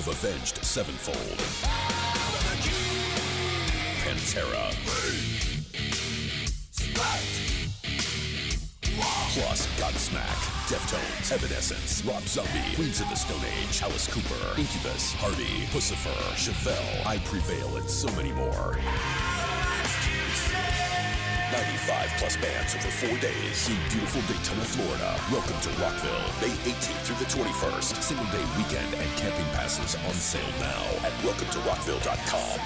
of Avenged Sevenfold. Pantera. Plus Godsmack, Deftones, Evanescence, Rob Zombie, Queens of the Stone Age, Alice Cooper, Incubus, Harvey, Puscifer, Chevelle, I Prevail, and so many more. 95 plus bands over four days in beautiful Daytona, Florida. Welcome to Rockville, May 18th through the 21st. Single day weekend and camping passes on sale now at welcometorockville.com.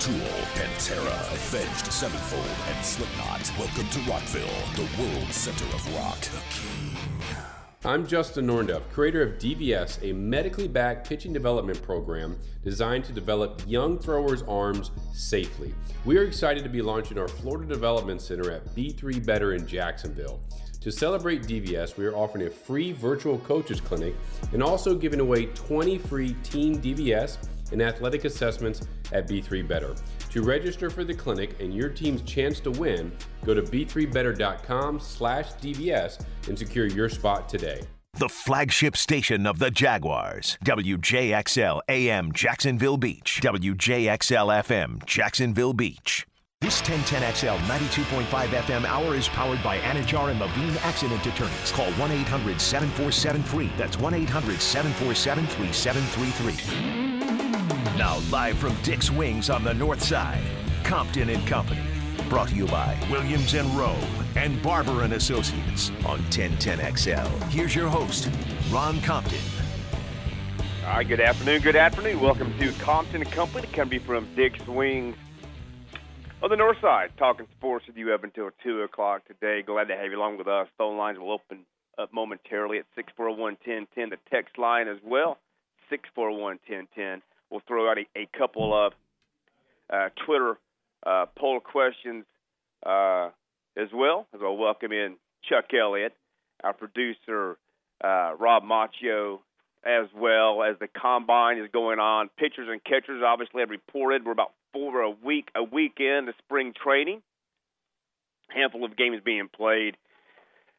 Tool, Pantera, Avenged Sevenfold, and Slipknot. Welcome to Rockville, the world center of rock. I'm Justin Nornduff, creator of DVS, a medically backed pitching development program designed to develop young throwers' arms safely. We are excited to be launching our Florida Development Center at B3 Better in Jacksonville. To celebrate DVS, we are offering a free virtual coaches clinic and also giving away 20 free team DVS and athletic assessments at B3 Better. To register for the clinic and your team's chance to win, go to b3better.com/dvs and secure your spot today. The flagship station of the Jaguars. WJXL AM Jacksonville Beach. WJXL FM Jacksonville Beach. This 1010XL 92.5 FM hour is powered by Anidjar and Levine Accident Attorneys. Call 1 800 747 free. That's 1 800 747 3733. Now, live from Dick's Wings on the north side, Compton and Company. Brought to you by Williams and Rowe and Barber and Associates on 1010XL. Here's your host, Ron Compton. All right, good afternoon. Good afternoon. Welcome to Compton and Company, coming from Dick's Wings on the north side, talking sports with you up until 2 o'clock today. Glad to have you along with us. Phone lines will open up momentarily at 641 1010. The text line as well, 641 1010. We'll throw out a, a couple of uh, Twitter uh, poll questions uh, as well, as I'll welcome in Chuck Elliott, our producer, uh, Rob Macchio, as well as the combine is going on. Pitchers and catchers obviously have reported. We're about for a week a weekend of spring training. A Handful of games being played.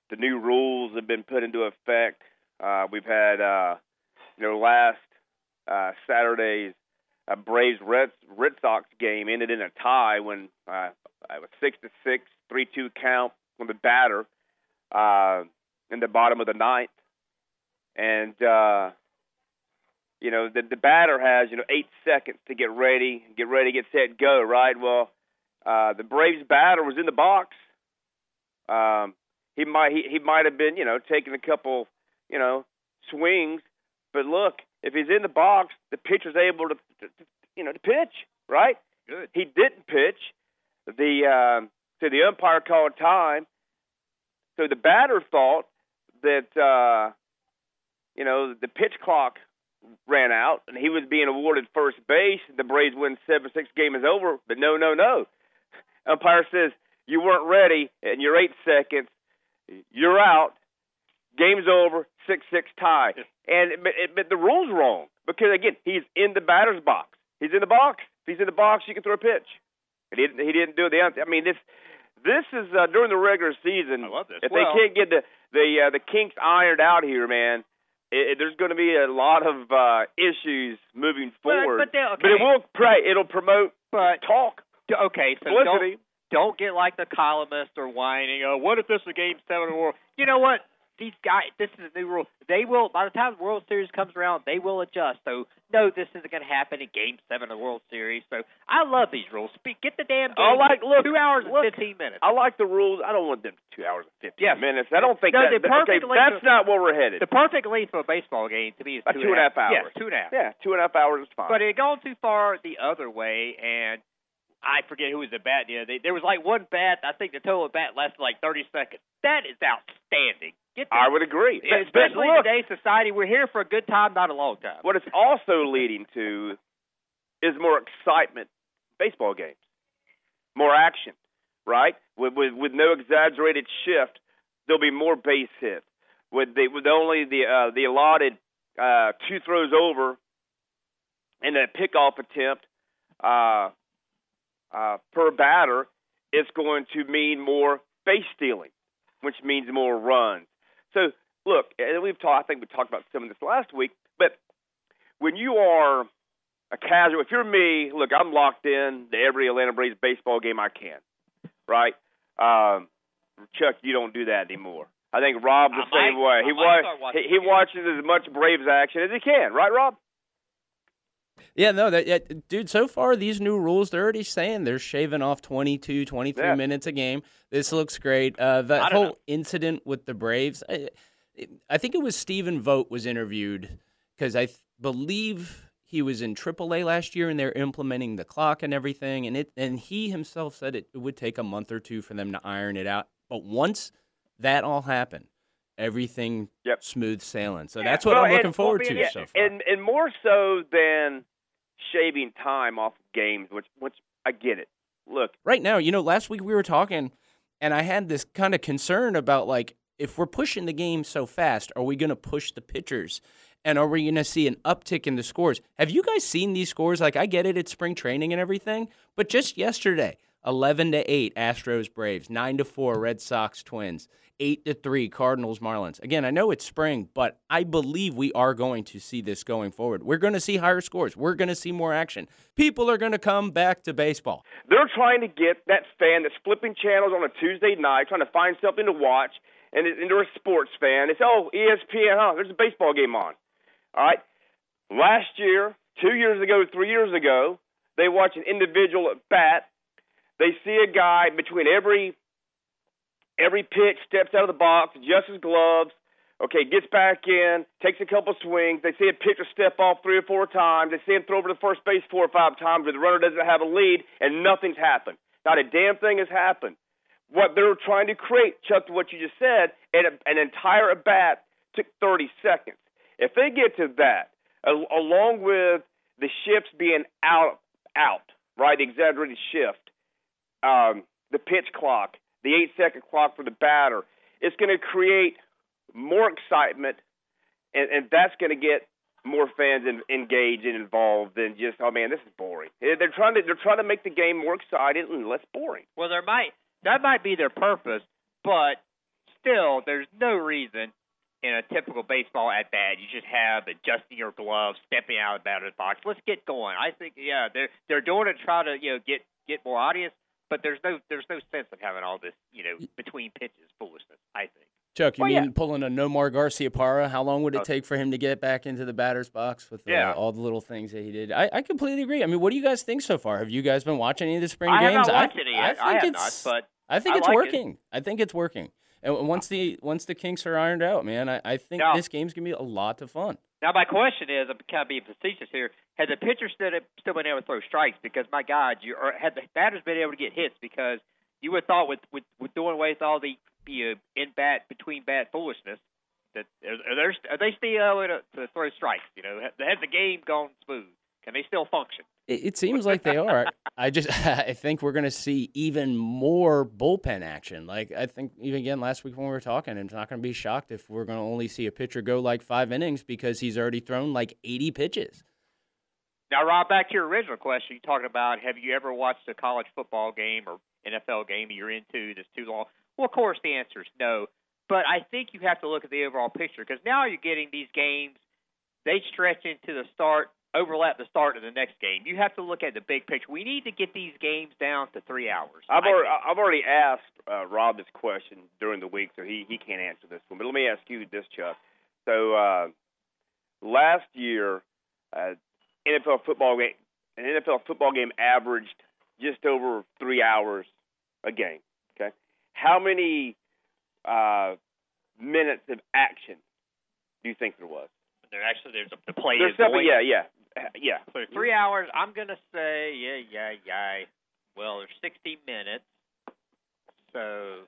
The new rules have been put into effect. Uh, we've had uh, you know last uh, Saturday's uh, Braves Red Red Sox game ended in a tie when uh, it was six to six, three two count from the batter uh, in the bottom of the ninth, and uh, you know, the the batter has you know eight seconds to get ready, get ready, get set, go. Right. Well, uh, the Braves batter was in the box. Um, he might he, he might have been you know taking a couple you know swings, but look, if he's in the box, the pitcher's able to, to, to you know to pitch. Right. Good. He didn't pitch. The uh, so the umpire called time. So the batter thought that uh, you know the pitch clock ran out and he was being awarded first base. The Braves win seven six. Game is over. But no, no, no. Umpire says you weren't ready and you're eight seconds. You're out. Game's over. Six six tie. And but, but the rule's wrong because again he's in the batter's box. He's in the box. If he's in the box, you can throw a pitch. He didn't. He didn't do it. I mean this. This is uh, during the regular season. I love this. If Well- they can't get the the uh, the kinks ironed out here, man, it, it, there's going to be a lot of uh, issues moving forward. but they- But it will pray. It'll promote But talk, d- okay, so publicity. don't don't get like the columnist or whining. Oh, what if this is a game seven of the world? You know what? These guys, this is a new rule. They will by the time the World Series comes around, they will adjust. So no, this isn't going to happen in Game Seven of the World Series. So I love these rules. Speak, get the damn game. I like- look, two hours and fifteen minutes. I like the rules. I don't want them two hours and fifteen Yes. minutes. I don't think No, that. the okay, that's of- not where we're headed. the perfect length of a baseball game to me is two, two and a half hours. Yes, two and a half. yeah, two and a half hours is fine. But it had gone too far the other way, and I forget who was the bat. You know, they, there was like one bat. I think the total bat lasted like 30 seconds. That is outstanding. Get I would agree. Especially in today's society. We're here for a good time, not a long time. What it's also leading to is more excitement. Baseball games, more action, right? With with, with no exaggerated shift, there'll be more base hits. With the with only the uh, the allotted uh, two throws over and a pickoff attempt uh, uh, per batter, it's going to mean more base stealing, which means more runs. So look, and we've talked. I think we talked about some of this last week, but when you are a casual, if you're me, look, I'm locked in to every Atlanta Braves baseball game I can, right? Um, Chuck, you don't do that anymore. I think Rob the I same might- way. I He wa- he, he watches as much Braves action as he can, right, Rob? Yeah, no, that yeah, dude. So far, these new rules, they're already saying they're shaving off 22, 23 Yeah. minutes a game. This looks great. Uh, the whole know. incident with the Braves, I, I think it was Stephen Vogt was interviewed because I th- believe he was in AAA last year and they're implementing the clock and everything. And it and he himself said it, it would take a month or two for them to iron it out. But once that all happened, everything Yep. smooth sailing. So that's what Well, I'm looking forward to yeah, so far. And and more so than shaving time off games, which which I get it. Look, right now, you know, last week we were talking, and I had this kind of concern about like if we're pushing the game so fast, are we going to push the pitchers? And are we going to see an uptick in the scores? Have you guys seen these scores? Like, I get it, it's spring training and everything, but just yesterday, eleven to eight, Astros Braves, nine to four, Red Sox Twins, eight to three, Cardinals Marlins. Again, I know it's spring, but I believe we are going to see this going forward. We're going to see higher scores. We're going to see more action. People are going to come back to baseball. they're trying to get that fan that's flipping channels on a Tuesday night, trying to find something to watch, and, they're a sports fan. It's oh ESPN, huh? There's a baseball game on. All right. Last year, two years ago, three years ago, they watch an individual at bat. They see a guy between every every pitch, steps out of the box, adjusts his gloves, okay, gets back in, takes a couple swings. They see a pitcher step off three or four times. They see him throw over to first base four or five times where the runner doesn't have a lead, and nothing's happened. Not a damn thing has happened. What they're trying to create, Chuck, to what you just said, and an entire at bat took 30 seconds. If they get to that, along with the shifts being out, out, right, the exaggerated shift, um, the pitch clock, the eight second clock for the batter, it's going to create more excitement, and, and that's going to get more fans in, engaged and involved than just oh man, this is boring. They're trying to they're trying to make the game more exciting and less boring. Well, there might that might be their purpose, but still, there's no reason in a typical baseball at bat you should have adjusting your gloves, stepping out of the batter's box. Let's get going. I think yeah, they're they're doing it to try to you know get get more audience, but there's no there's no sense of having all this you know between pitches foolishness. I think. Chuck, you Well, mean yeah. pulling a Nomar Garciaparra? How long would it Oh. take for him to get back into the batter's box with uh, Yeah. all the little things that he did? I, I completely agree. I mean, what do you guys think so far? Have you guys been watching any of the spring I have games? not watched any I, yet. I I think have not, it's, but I think I it's like it. working. I think it's working. And once the once the kinks are ironed out, man, I, I think Yeah. this game's gonna be a lot of fun. Now, my question is, I'm kind of being facetious here. Had the pitcher still, been able to throw strikes? Because my God, you or had the batters been able to get hits? Because you would have thought with with, with doing away with all the you know, in bat between bat foolishness that are, are, there, are they still able to, to throw strikes? You know, has has the game gone smooth? Can they still function? It, seems like they are. I just I think we're gonna see even more bullpen action. Like I think even again last week when we were talking, I'm not gonna be shocked if we're gonna only see a pitcher go like five innings because he's already thrown like 80 pitches. Now, Rob, back to your original question. You talking about have you ever watched a college football game or NFL game you're into that's too long? Well, of course, the answer is no. But I think you have to look at the overall picture because now you're getting these games. They stretch into the start, overlap the start of the next game. You have to look at the big picture. We need to get these games down to three hours. I've already. I've already asked uh, Rob this question during the week, so he he can't answer this one. But let me ask you this, Chuck. So uh, last year, uh, NFL football game, an NFL football game averaged just over three hours a game. Okay, how many uh, minutes of action do you think there was? There actually there's a, the play There's is something, going. yeah, yeah, yeah. So three hours. I'm gonna say yeah, yeah, yeah. Well, there's 60 minutes, so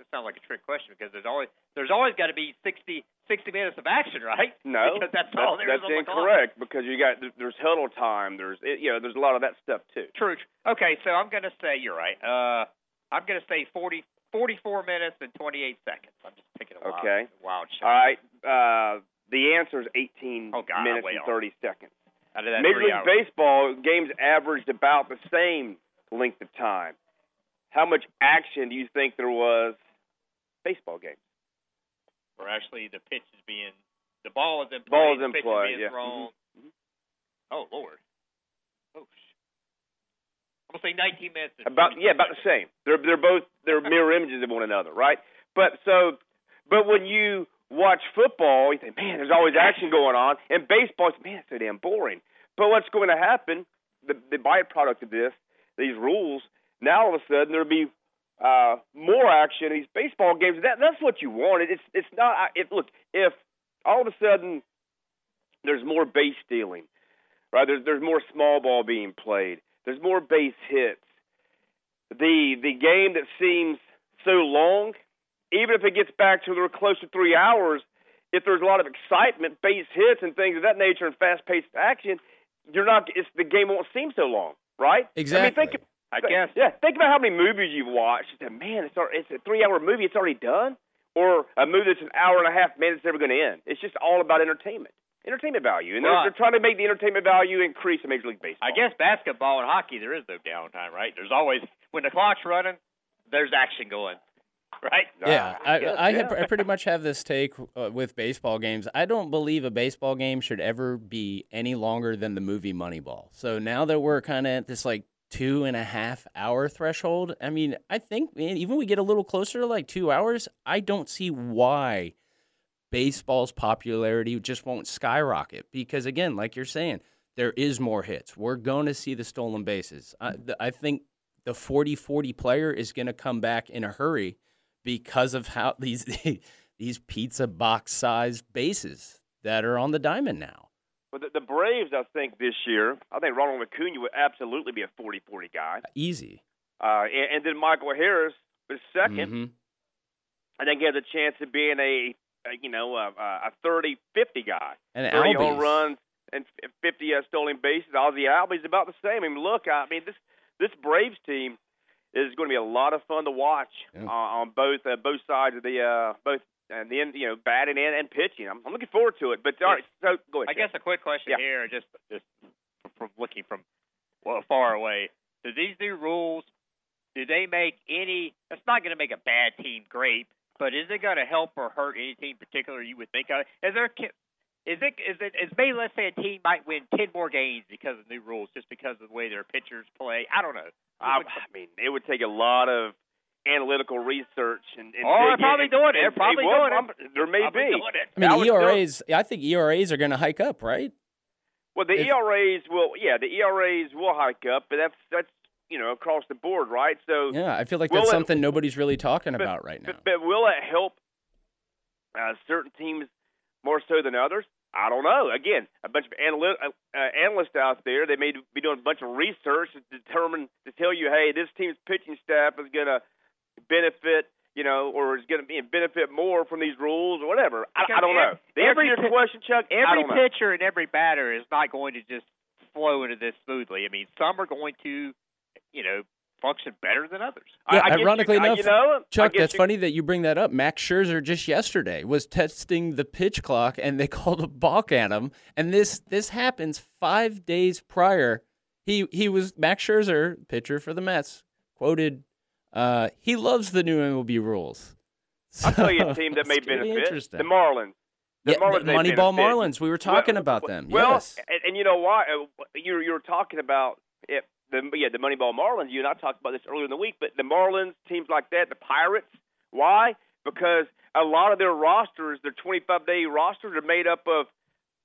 it sounds like a trick question because there's always there's always got to be 60 60 minutes of action, right? No, because that's, all there is that's clock. incorrect because you got there's huddle time. There's you know there's a lot of that stuff too. True. Okay, so I'm gonna say you're right. Uh, I'm gonna say 40 44 minutes and 28 seconds. I'm just picking a wild, Okay. wild shot. right. Uh, the answer is 18 Oh, God, minutes and off. 30 seconds. Out of that Major League hours. Baseball games averaged about the same length of time. How much action do you think there was baseball games? Or actually, the pitch is being the ball is in play. Ball is the in pitch play, Is being yeah. thrown. Mm-hmm. Mm-hmm. Oh Lord. Oh. I'm gonna say 19 minutes. About 42 yeah, about the same. They're they're both they're mirror images of one another, right? But so, but when you watch football, you think, man, there's always action going on. And baseball, it's, man, it's so damn boring. But what's going to happen? The the byproduct of this, these rules, now all of a sudden there'll be uh, more action in these baseball games. That that's what you want. It's it's not. If look, if all of a sudden there's more base stealing, right? There's there's more small ball being played. There's more base hits. The the game that seems so long, even if it gets back to the close to three hours, if there's a lot of excitement, base hits, and things of that nature, and fast-paced action, you're not. It's the game won't seem so long, right? Exactly. I mean, think. I guess. Yeah, think about how many movies you've watched. You say, man, it's al- it's a three-hour movie. It's already done. Or a movie that's an hour and a half. Man, it's never going to end. It's just all about entertainment, entertainment value, and they're, Right. they're trying to make the entertainment value increase in Major League Baseball. I guess basketball and hockey there is no downtime, right? There's always when the clock's running, there's action going, right? Yeah, I, guess, I, yeah. have, I pretty much have this take uh, with baseball games. I don't believe a baseball game should ever be any longer than the movie Moneyball. So now that we're kind of at this like two and a half hour threshold, I mean, I think man, even we get a little closer to like two hours, I don't see why baseball's popularity just won't skyrocket. Because again, like you're saying, there is more hits. We're going to see the stolen bases. I, th- I think the 40-40 player is going to come back in a hurry because of how these these pizza box sized bases that are on the diamond now. But the, the Braves, I think this year, I think Ronald Acuna would absolutely be a 40-40 guy, Easy. uh, and, and then Michael Harris was 2nd Mhm. I think he has a chance of being a, a you know a, a 30-50 guy, And 30 home runs and 50 uh, stolen bases. Ozzie Albies about the same. I mean, look, I mean this this Braves team is going to be a lot of fun to watch Yeah. uh, on both uh, both sides of the uh, both and then you know batting and, and pitching. I'm, I'm looking forward to it. But all right, so go ahead. I guess a quick question Yeah. here, just just from looking from well, far away. Do these new rules? Do they make any? It's not going to make a bad team great, but is it going to help or hurt any team particular you would think of? Is there? Is it? Is it? Is maybe let's say a team might win ten more games because of new rules, just because of the way their pitchers play. I don't know. I, I mean, it would take a lot of analytical research and. and Oh, they're probably doing it. They're probably doing it. There may be. I mean, I was still- ERAs. I think ERAs are going to hike up, right? Well, the If- ERAs will, yeah, the ERAs will hike up, but that's that's you know across the board, right? So, Yeah, I feel like Will that's it- something nobody's really talking but- about right now. but, but will it help uh, certain teams more so than others? I don't know. Again, a bunch of analy- uh, uh, analysts out there, they may be doing a bunch of research to determine to tell you, hey, this team's pitching staff is going to benefit, you know, or is going to be benefit more from these rules or whatever. I, I don't know. The answer Every to your question, Chuck, every pitcher and every batter is not going to just flow into this smoothly. I mean, some are going to, you know, function better than others. Yeah, I you- ironically I- enough, you know, Chuck, that's you- funny that you bring that up. Max Scherzer just yesterday was testing the pitch clock, and they called a balk at him. And this this happens five days prior. He he was Max Scherzer, pitcher for the Mets, quoted. Uh, he loves the new MLB rules. I'll tell you a team that may be benefit. The Marlins. The Yeah, Marlins the Moneyball. Marlins. We were talking Well, about them. Well, yes. and, and you know why? Uh, You you were talking about it, the yeah the Moneyball Marlins. You and I talked about this earlier in the week, but the Marlins teams like that, the Pirates. Why? Because a lot of their rosters, their 25 day rosters, are made up of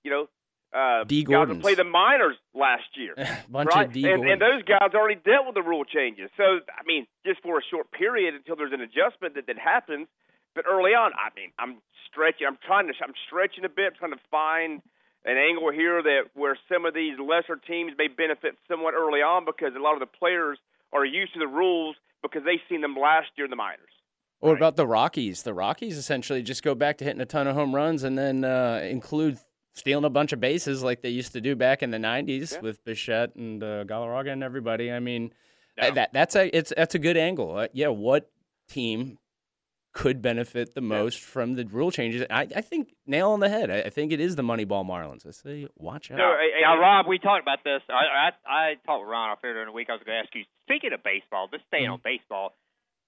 you know uh, D. guys that played the minors last year. Bunch right? of D. and, and those guys already dealt with the rule changes. So I mean, just for a short period until there's an adjustment that, that happens. But early on, I mean, I'm stretching. I'm trying to. I'm stretching a bit, trying to find an angle here that where some of these lesser teams may benefit somewhat early on because a lot of the players are used to the rules because they've seen them last year in the minors. What about the Rockies? The Rockies essentially just go back to hitting a ton of home runs and then uh, include stealing a bunch of bases like they used to do back in the '90s Yeah. with Bichette and uh, Galarraga and everybody. I mean, No. that that's a it's that's a good angle. Uh, yeah, what team could benefit the most from the rule changes? I, I think nail on the head. I, I think it is the Moneyball Marlins. I say, watch out. Uh, Now, Rob, we talked about this. I I, I talked with Ron off here during the week. I was going to ask you. Speaking of baseball, just staying on baseball,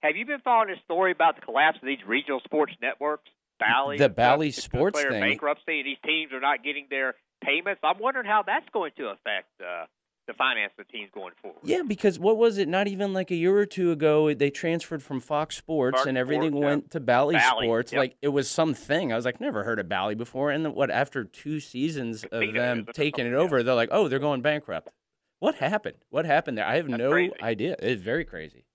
have you been following this story about the collapse of these regional sports networks? Bally, The Bally Sports thing. bankruptcy, and these teams are not getting their payments. I'm wondering how that's going to affect uh, the finance the teams going forward. Yeah, because what was it? Not even like a year or two ago, they transferred from Fox Sports Fox and everything Sports, yeah. went to Bally, Bally, Sports. yep. Like it was something. I was like, never heard of Bally before. And then what? After two seasons of Casino, them isn't it? taking it Yeah. over, they're like, oh, they're going bankrupt. What happened? What happened there? I have That's no crazy. idea. It's very crazy.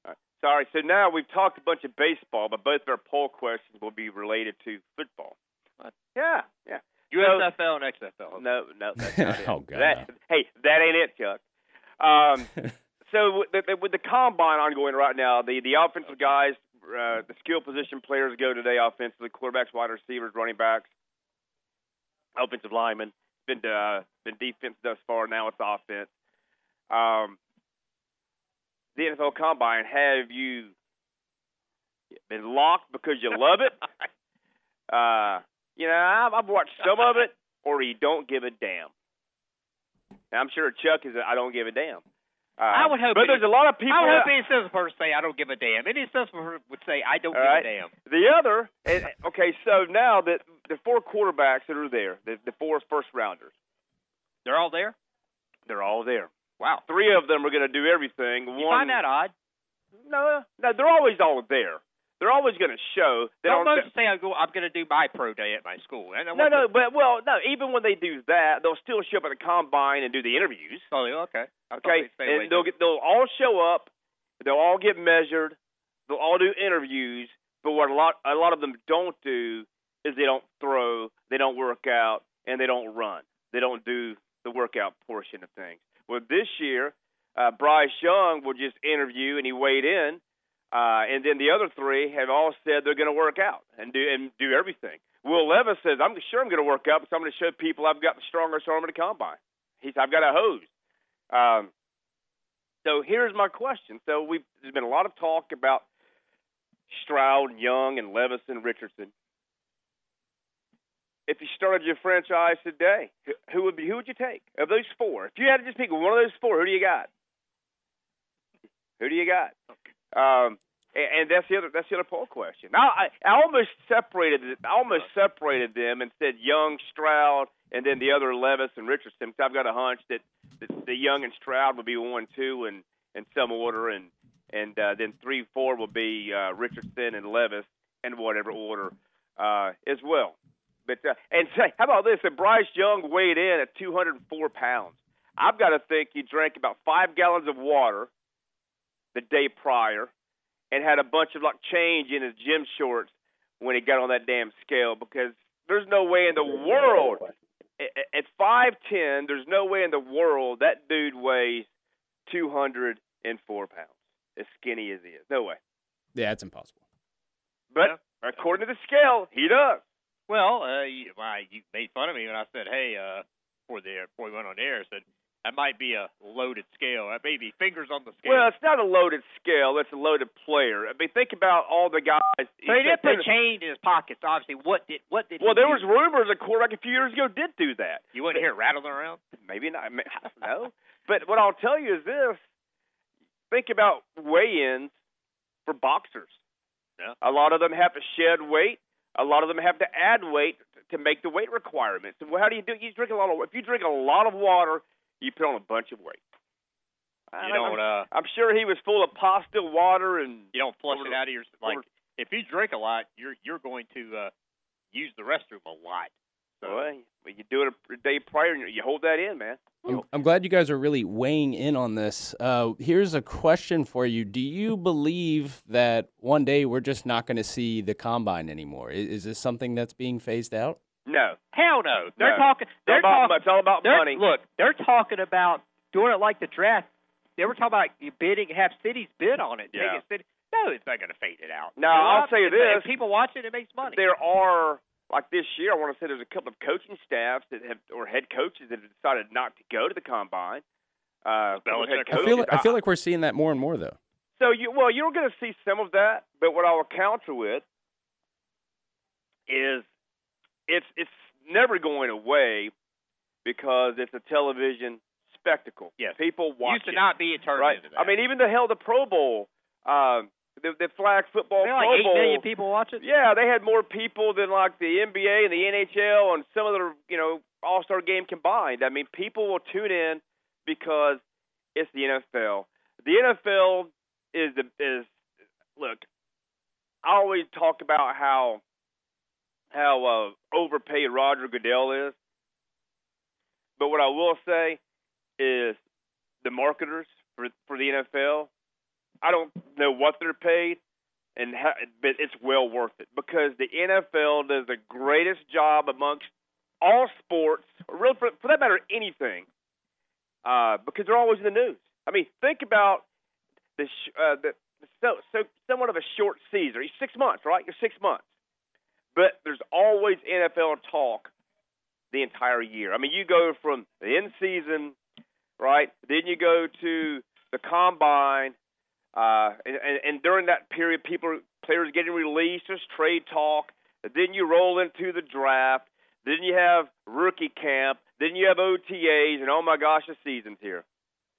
Sorry. So now we've talked a bunch of baseball, but both of our poll questions will be related to football. What? Yeah, yeah. USFL and XFL. No, no, that's not it. Oh, God, That, hey, that ain't it, Chuck. Um, so with the, with the combine ongoing right now, the the offensive guys, uh, the skill position players go today offensively, quarterbacks, wide receivers, running backs, offensive linemen. Been uh, been defense thus far. Now it's offense. Um, the NFL Combine. Have you been locked because you love it? Uh, you know, I've, I've watched some of it, or you don't give a damn. And I'm sure Chuck is. A, I don't give a damn. Uh, I would hope but there's a lot of people. I would hope any sensible person say I don't give a damn. Any sensible person would say I don't give right. a damn. The other, and, okay, so now that the four quarterbacks that are there, the, the four first rounders, They're all there. they're all there. Wow. Three of them are going to do everything. You One, find that odd? no, no, they're always all there. They're always going to show. They Don't most say I go, I'm going to do my pro day at my school. And no, no, but well, no. Even when they do that, they'll still show up at the combine and do the interviews. Oh, okay. I Okay, They and they'll get, they'll all show up. They'll all get measured. They'll all do interviews. But what a lot a lot of them don't do is they don't throw, they don't work out, and they don't run. They don't do the workout portion of things. Well, this year, uh, Bryce Young will just interview and he weighed in, uh, and then the other three have all said they're going to work out and do and do everything. Will Levis says, "I'm sure I'm going to work out, but I'm going to show people I've got the strongest arm in the combine." He said, "I've got a hose." Um, so here's my question. So we there's been a lot of talk about Stroud, Young, and Levis and Richardson. If you started your franchise today, who- would be who would you take of those four? If you had to just pick one of those four, who do you got? Who do you got? Um, and, that's the other that's the other poll question. Now I, I almost separated. I almost separated them and said Young, Stroud, and then the other Levis and Richardson. Because I've got a hunch that, that the Young and Stroud would be one, two, and in some order, and and uh, then three, four will be uh, Richardson and Levis in whatever order uh, as well. But uh, and say, how about this? If Bryce Young weighed in at 204 pounds, I've got to think he drank about five gallons of water the day prior, and had a bunch of like change in his gym shorts when he got on that damn scale. Because there's no way in the world at five ten, there's no way in the world that dude weighs 204 pounds, as skinny as he is. No way. Yeah, it's impossible. But according to the scale, he does. Well, uh, you, why you made fun of me when I said, "Hey," uh, before the before we went on air, I said that might be a loaded scale. That may be fingers on the scale. Well, it's not a loaded scale; it's a loaded player. I mean, think about all the guys. so he did put chain in his pockets. Obviously, what did what did? Well, he there do? was rumors a quarterback a few years ago did do that. You wouldn't hear it rattling around. Maybe not. I mean, I don't know. But what I'll tell you is this: think about weigh-ins for boxers. Yeah. A lot of them have to shed weight. A lot of them have to add weight to make the weight requirements. Well, how do you do? it? You drink a lot of. If you drink a lot of water, you put on a bunch of weight. You don't uh, I'm sure he was full of pasta, water, and you don't flush Over it out of your like. over- If you drink a lot, you're you're going to uh, use the restroom a lot. So well, you do it a day prior, and you hold that in, man. I'm, I'm glad you guys are really weighing in on this. Uh, here's a question for you: Do you believe that one day we're just not going to see the combine anymore? Is, is this something that's being phased out? No, hell no. They're No. talking. it's all They're about, talking. it's all about They're, money. Look, they're talking about doing it like the draft. They were talking about bidding, have cities bid on it. Yeah. Take city. No, it's not going to fade it out. No, You I'll tell you If- this. If people watch it, it makes money. there are like this year. I want to say there's a couple of coaching staffs that have or head coaches that have decided not to go to the combine. Uh, couple of head Belichick. I feel coaches. I feel like we're seeing that more and more, though. so you well you're going to see some of that, but what I will counter with is it's it's never going away because it's a television spectacle. Yes. people watch Used to it. not be a turn right. I mean, even the hell the Pro Bowl, um, the the flag football Pro like eight Bowl. million people watch it. Yeah, they had more people than like the NBA and the NHL and some of the you know All Star game combined. I mean, people will tune in because it's the NFL. The NFL is the is look. I always talk about how how uh, overpaid Roger Goodell is, but what I will say is the marketers for for the NFL. I don't know what they're paid, and ha- but it's well worth it because the NFL does the greatest job amongst all sports, or really for, for that matter, anything, uh, because they're always in the news. I mean, think about the sh- uh, the so so somewhat of a short season. Six months, right? You're six months, but there's always NFL talk the entire year. I mean, you go from the in season, right? Then you go to the combine, uh, and, and, and during that period, people players getting released. There's trade talk. Then you roll into the draft. Then you have rookie camp. Then you have OTAs, and oh my gosh, the season's here.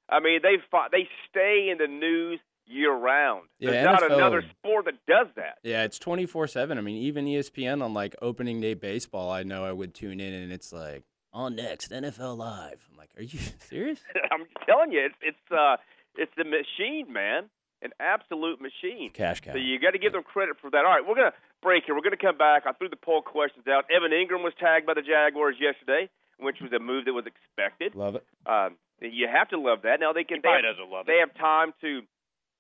I mean, they they stay in the news year round. Yeah, There's not NFL another sport that does that. Yeah, it's 24 7. I mean, even ESPN on like opening day baseball, I know I would tune in and it's like, on next, NFL Live. I'm like, are you serious? I'm telling you, it's it's uh it's the machine, man, an absolute machine. Cash cow. So you got to give them credit for that. All right, we're gonna break here. We're gonna come back. I threw the poll questions out. Evan Engram was tagged by the Jaguars yesterday, which was a move that was expected. Love it. Um, you have to love that. Now they can. He probably they have, doesn't love They it. have time to.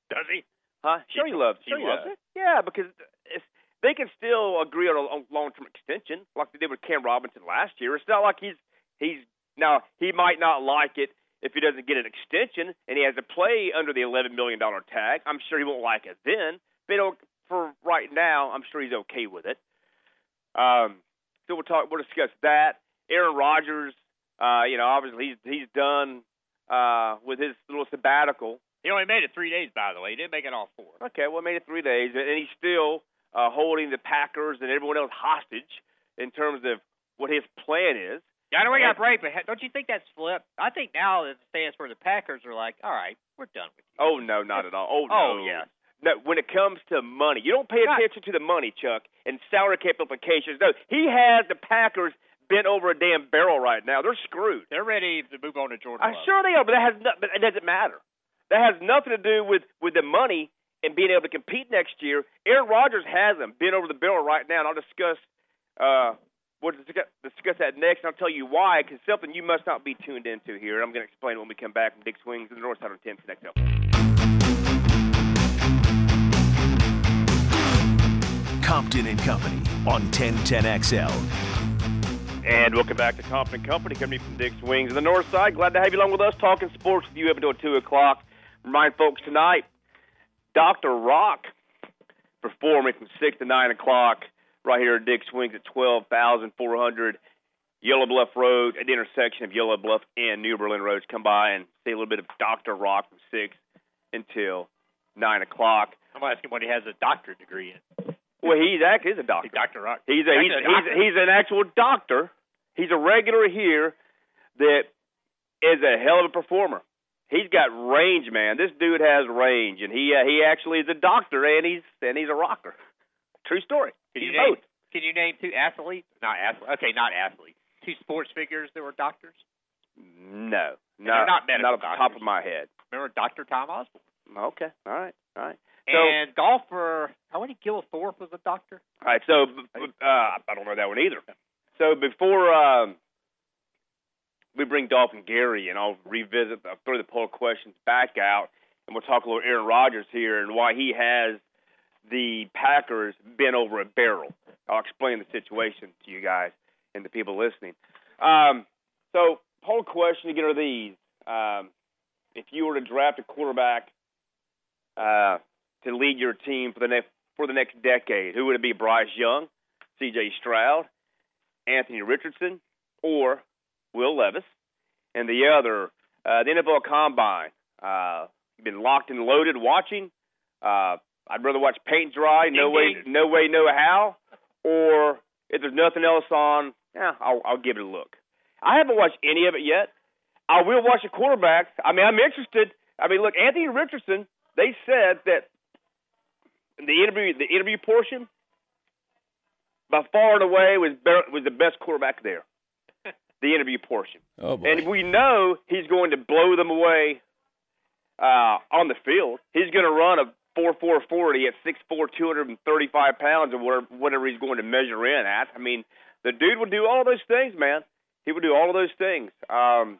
Does he? Huh? Sure, he, loves. he Sure, loves does. Yeah, because it's, they can still agree on a long-term extension, like they did with Cam Robinson last year. It's not like he's he's now he might not like it if he doesn't get an extension and he has to play under the eleven million dollar tag. I'm sure he won't like it then. But for right now, I'm sure he's okay with it. Um, so we'll talk. We'll discuss that. Aaron Rodgers, uh, you know, obviously he's he's done uh, with his little sabbatical. He only made it three days, by the way. He didn't make it all four. Okay, well, made it three days, and he's still uh, holding the Packers and everyone else hostage in terms of what his plan is. Yeah, I know we got break, but don't you think that's flipped? I think now it stands for the Packers are like, all right, we're done with you. Oh no, not at all. Oh no. Oh, yeah. No, when it comes to money, you don't pay attention to the money, Chuck, and salary cap implications. No, he has the Packers bent over a damn barrel right now. They're screwed. They're ready to move on to Jordan. I'm Love. sure they are, but that has no, but it doesn't matter. That has nothing to do with with the money and being able to compete next year. Aaron Rodgers has them bent over the barrel right now, and I'll discuss uh, we'll discuss, discuss that next, and I'll tell you why. Because something you must not be tuned into here. And I'm going to explain when we come back from Dick's Wings in the North Side on 10 Connect Up. Compton and Company on 1010XL. And welcome back to Compton and Company, coming from Dick's Wings on the North Side. Glad to have you along with us, talking sports with you up until 2 o'clock. Remind folks tonight, Dr. Rock performing from 6 to 9 o'clock right here at Dick's Wings at 12,400 Yellow Bluff Road at the intersection of Yellow Bluff and New Berlin Roads. Come by and see a little bit of Dr. Rock from 6 until 9 o'clock. I'm asking what he has a doctorate degree in. Well, he's actually he's a doctor. Dr. Rock. He's a, he's, a he's, he's an actual doctor. He's a regular here that is a hell of a performer. He's got range, man. This dude has range, and he uh, he actually is a doctor, and he's and he's a rocker. True story. Can he's you name, both. Can you name two athletes? Not athletes. Okay, not athletes. Two sports figures that were doctors. No, no, they're not medical off the top of my head. Remember Dr. Tom Osborne? Okay, all right, all right. So, And golfer, how many Gil Thorpe was a doctor? all right. So, uh, I don't know that one either. So before um, we bring Dolphin Gary, and I'll revisit, I'll throw the poll questions back out, and we'll talk a little Aaron Rodgers here and why he has the Packers bent over a barrel. I'll explain the situation to you guys and the people listening. Um, so, poll question again are these: um, If you were to draft a quarterback uh, to lead your team for the next for the next decade, who would it be? Bryce Young, C.J. Stroud, Anthony Richardson, or Will Levis? And the other, uh, the NFL Combine. Uh, been locked and loaded watching. Uh, I'd rather watch paint dry. No way, no way, no how. Or if there's nothing else on, yeah, I'll, I'll give it a look. I haven't watched any of it yet. I will watch the quarterbacks. I mean, I'm interested. I mean, look, Anthony Richardson. They said that the interview, the interview portion, by far and away was better, was the best quarterback there. The interview portion. Oh boy. And we know he's going to blow them away uh, on the field. He's going to run a four-four-fourty at 6'4", 235 pounds, or whatever, whatever he's going to measure in at. I mean, the dude will do all those things, man. He will do all of those things. Um,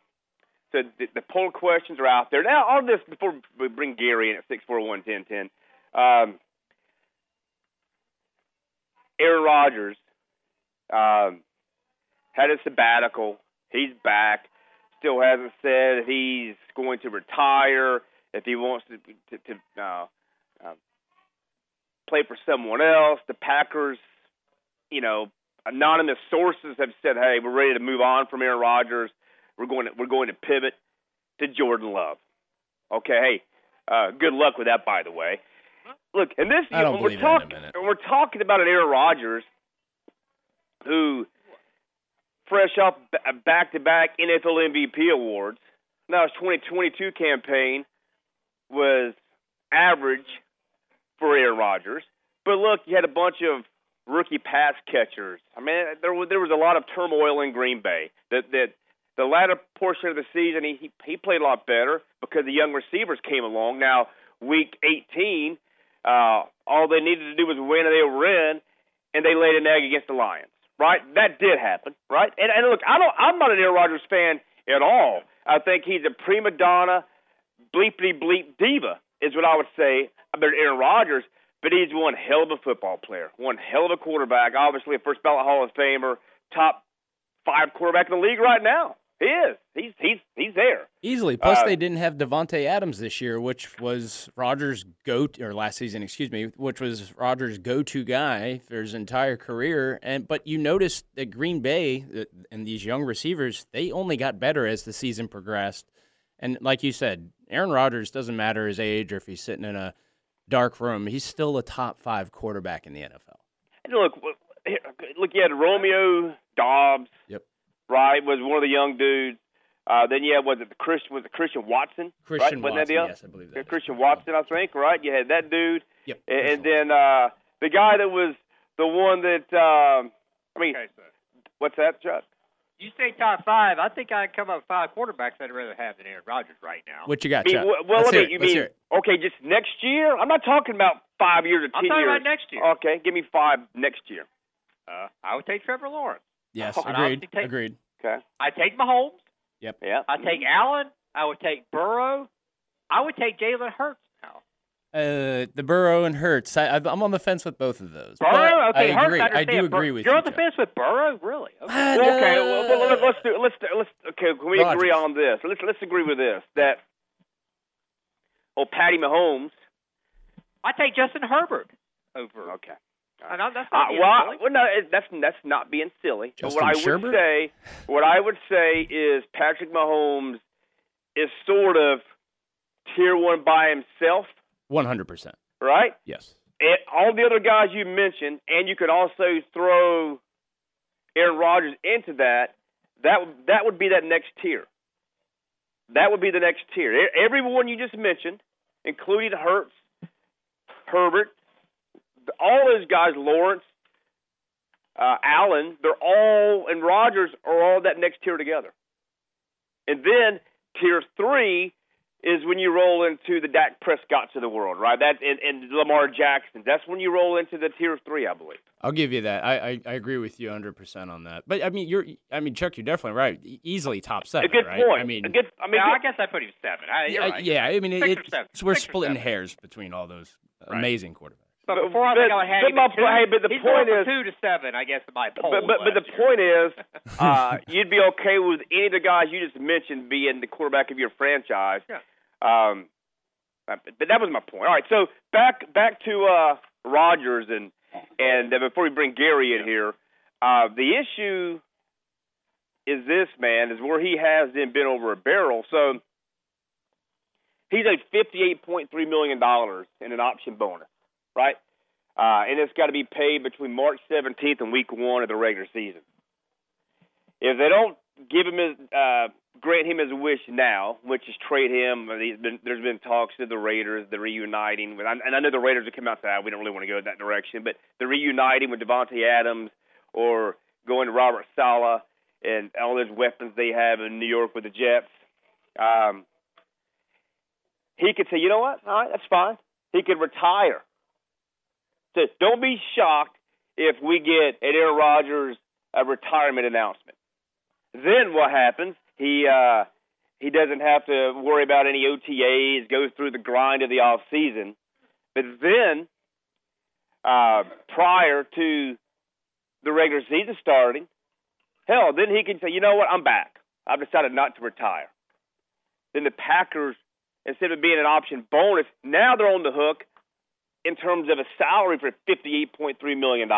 so the, the poll questions are out there now. On this, before we bring Gary in at six four one ten ten, um, Aaron Rodgers um, had a sabbatical. He's back. Still hasn't said if he's going to retire, if he wants to to, to uh, uh, play for someone else. The Packers, you know, anonymous sources have said, "Hey, we're ready to move on from Aaron Rodgers. We're going to we're going to pivot to Jordan Love." Okay, hey, uh, good luck with that, by the way. Look, and this I don't when we're believe that in a talking we're talking about an Aaron Rodgers who fresh off back to back NFL MVP awards. Now his 2022 campaign was average for Aaron Rodgers, but look, you had a bunch of rookie pass catchers. I mean, there was there was a lot of turmoil in Green Bay. That that the latter portion of the season, he he, he played a lot better because the young receivers came along. Now, week 18, uh, all they needed to do was win, and they were in, and they laid an egg against the Lions. Right? That did happen. Right? And and look, I don't. I'm not an Aaron Rodgers fan at all. I think he's a prima donna, bleepity bleep diva is what I would say about Aaron Rodgers. But he's one hell of a football player, one hell of a quarterback. Obviously, a first ballot Hall of Famer, top five quarterback in the league right now. He is. He's he's he's there. Easily. Plus, Uh, they didn't have Davante Adams this year, which was Rodgers' go or last season, excuse me, which was Rodgers' go-to guy for his entire career. And but you noticed that Green Bay uh, and these young receivers, they only got better as the season progressed. And like you said, Aaron Rodgers doesn't matter his age or if he's sitting in a dark room, he's still a top five quarterback in the NFL. And look, look, you had Romeo Doubs. Yep. Right, was one of the young dudes. Uh, then you had was it the Christian was it Christian Watson? Christian right? Wasn't Watson, that the other? yes, I believe that Yeah, is. Christian Watson, I think. Right, you had that dude. Yep. And, and then uh, the guy that was the one that um, I mean, Okay, so what's that, Chuck? you say top five. I think I can come up with five quarterbacks I'd rather have than Aaron Rodgers right now. What you got, I mean, Chuck? well, well Let's let me, you Let's mean hear it. okay, just next year? I'm not talking about five years or I'm ten talking years. about next year. Okay, give me five next year. Uh, I would take Trevor Lawrence. Yes, I'd agreed. obviously take- Agreed. Okay. I take Mahomes. Yep. Yeah. I take Allen. I would take Burrow. I would take Jalen Hurts now. Uh, the Burrow and Hurts. I, I'm on the fence with both of those. Burrow. but Okay, I Hurts. agree. I understand. do Bur- agree with You're you. on the Chuck. fence with Burrow, really? Okay. Ah, Well, okay, well, well, let's let's do let's let's okay. Can we agree on this? Let's let's agree with this that oh Patty Mahomes. I take Justin Herbert over. Okay. I know that's Uh, not being well, silly. well, no, it- that's that's not being silly. But Justin what I would say, what I would say is Patrick Mahomes is sort of tier one by himself, 100%. right? Yes. And all the other guys you mentioned, and you could also throw Aaron Rodgers into that. That would- that would be that next tier. That would be the next tier. Everyone you just mentioned, including Hurts, Herbert, all those guys, Lawrence, uh, Allen, they're all and Rodgers are all that next tier together. And then tier three is when you roll into the Dak Prescott's of the world, right? That and, and Lamar Jackson. That's when you roll into the tier three, I believe. I'll give you that. I, I, I agree with you 100% on that. But I mean, you're I mean, Chuck, you're definitely right. Easily top 7, a good right? point. I mean, a good. I mean, Yeah, I guess I put him seven. I, yeah, right. yeah, I mean, it, Six or it's, seven. we're Six splitting hairs between all those Right. amazing quarterbacks. But But- before I think but- I would have but two, hey, but the he's point is- two to seven, I guess, my poll. but but, but the year. point is, uh, you'd be okay with any of the guys you just mentioned being the quarterback of your franchise. Yeah. Um, but that was my point. All right, so back back to uh, Rodgers and and uh, before we bring Gary in here, uh, the issue is this man is where he has then been over a barrel. So he's owed fifty eight point three million dollars in an option bonus, right? Uh, and it's got to be paid between March 17th and Week One of the regular season. If they don't give him his, uh, grant him his wish now, which is trade him, been, there's been talks to the Raiders, the reuniting, with, and I know the Raiders have come out and said "Ah, we don't really want to go that direction, but the reuniting with Davante Adams or going to Robert Saleh and all those weapons they have in New York with the Jets. Um, he could say, you know what? All right, that's fine. He could retire. So don't be shocked if we get an Aaron Rodgers a retirement announcement. Then what happens? He uh, he doesn't have to worry about any OTAs, goes through the grind of the off season. But then, uh, prior to the regular season starting, hell, then he can say, you know what, I'm back. I've decided not to retire. Then the Packers, instead of being an option bonus, now they're on the hook in terms of a salary for $58.3 million.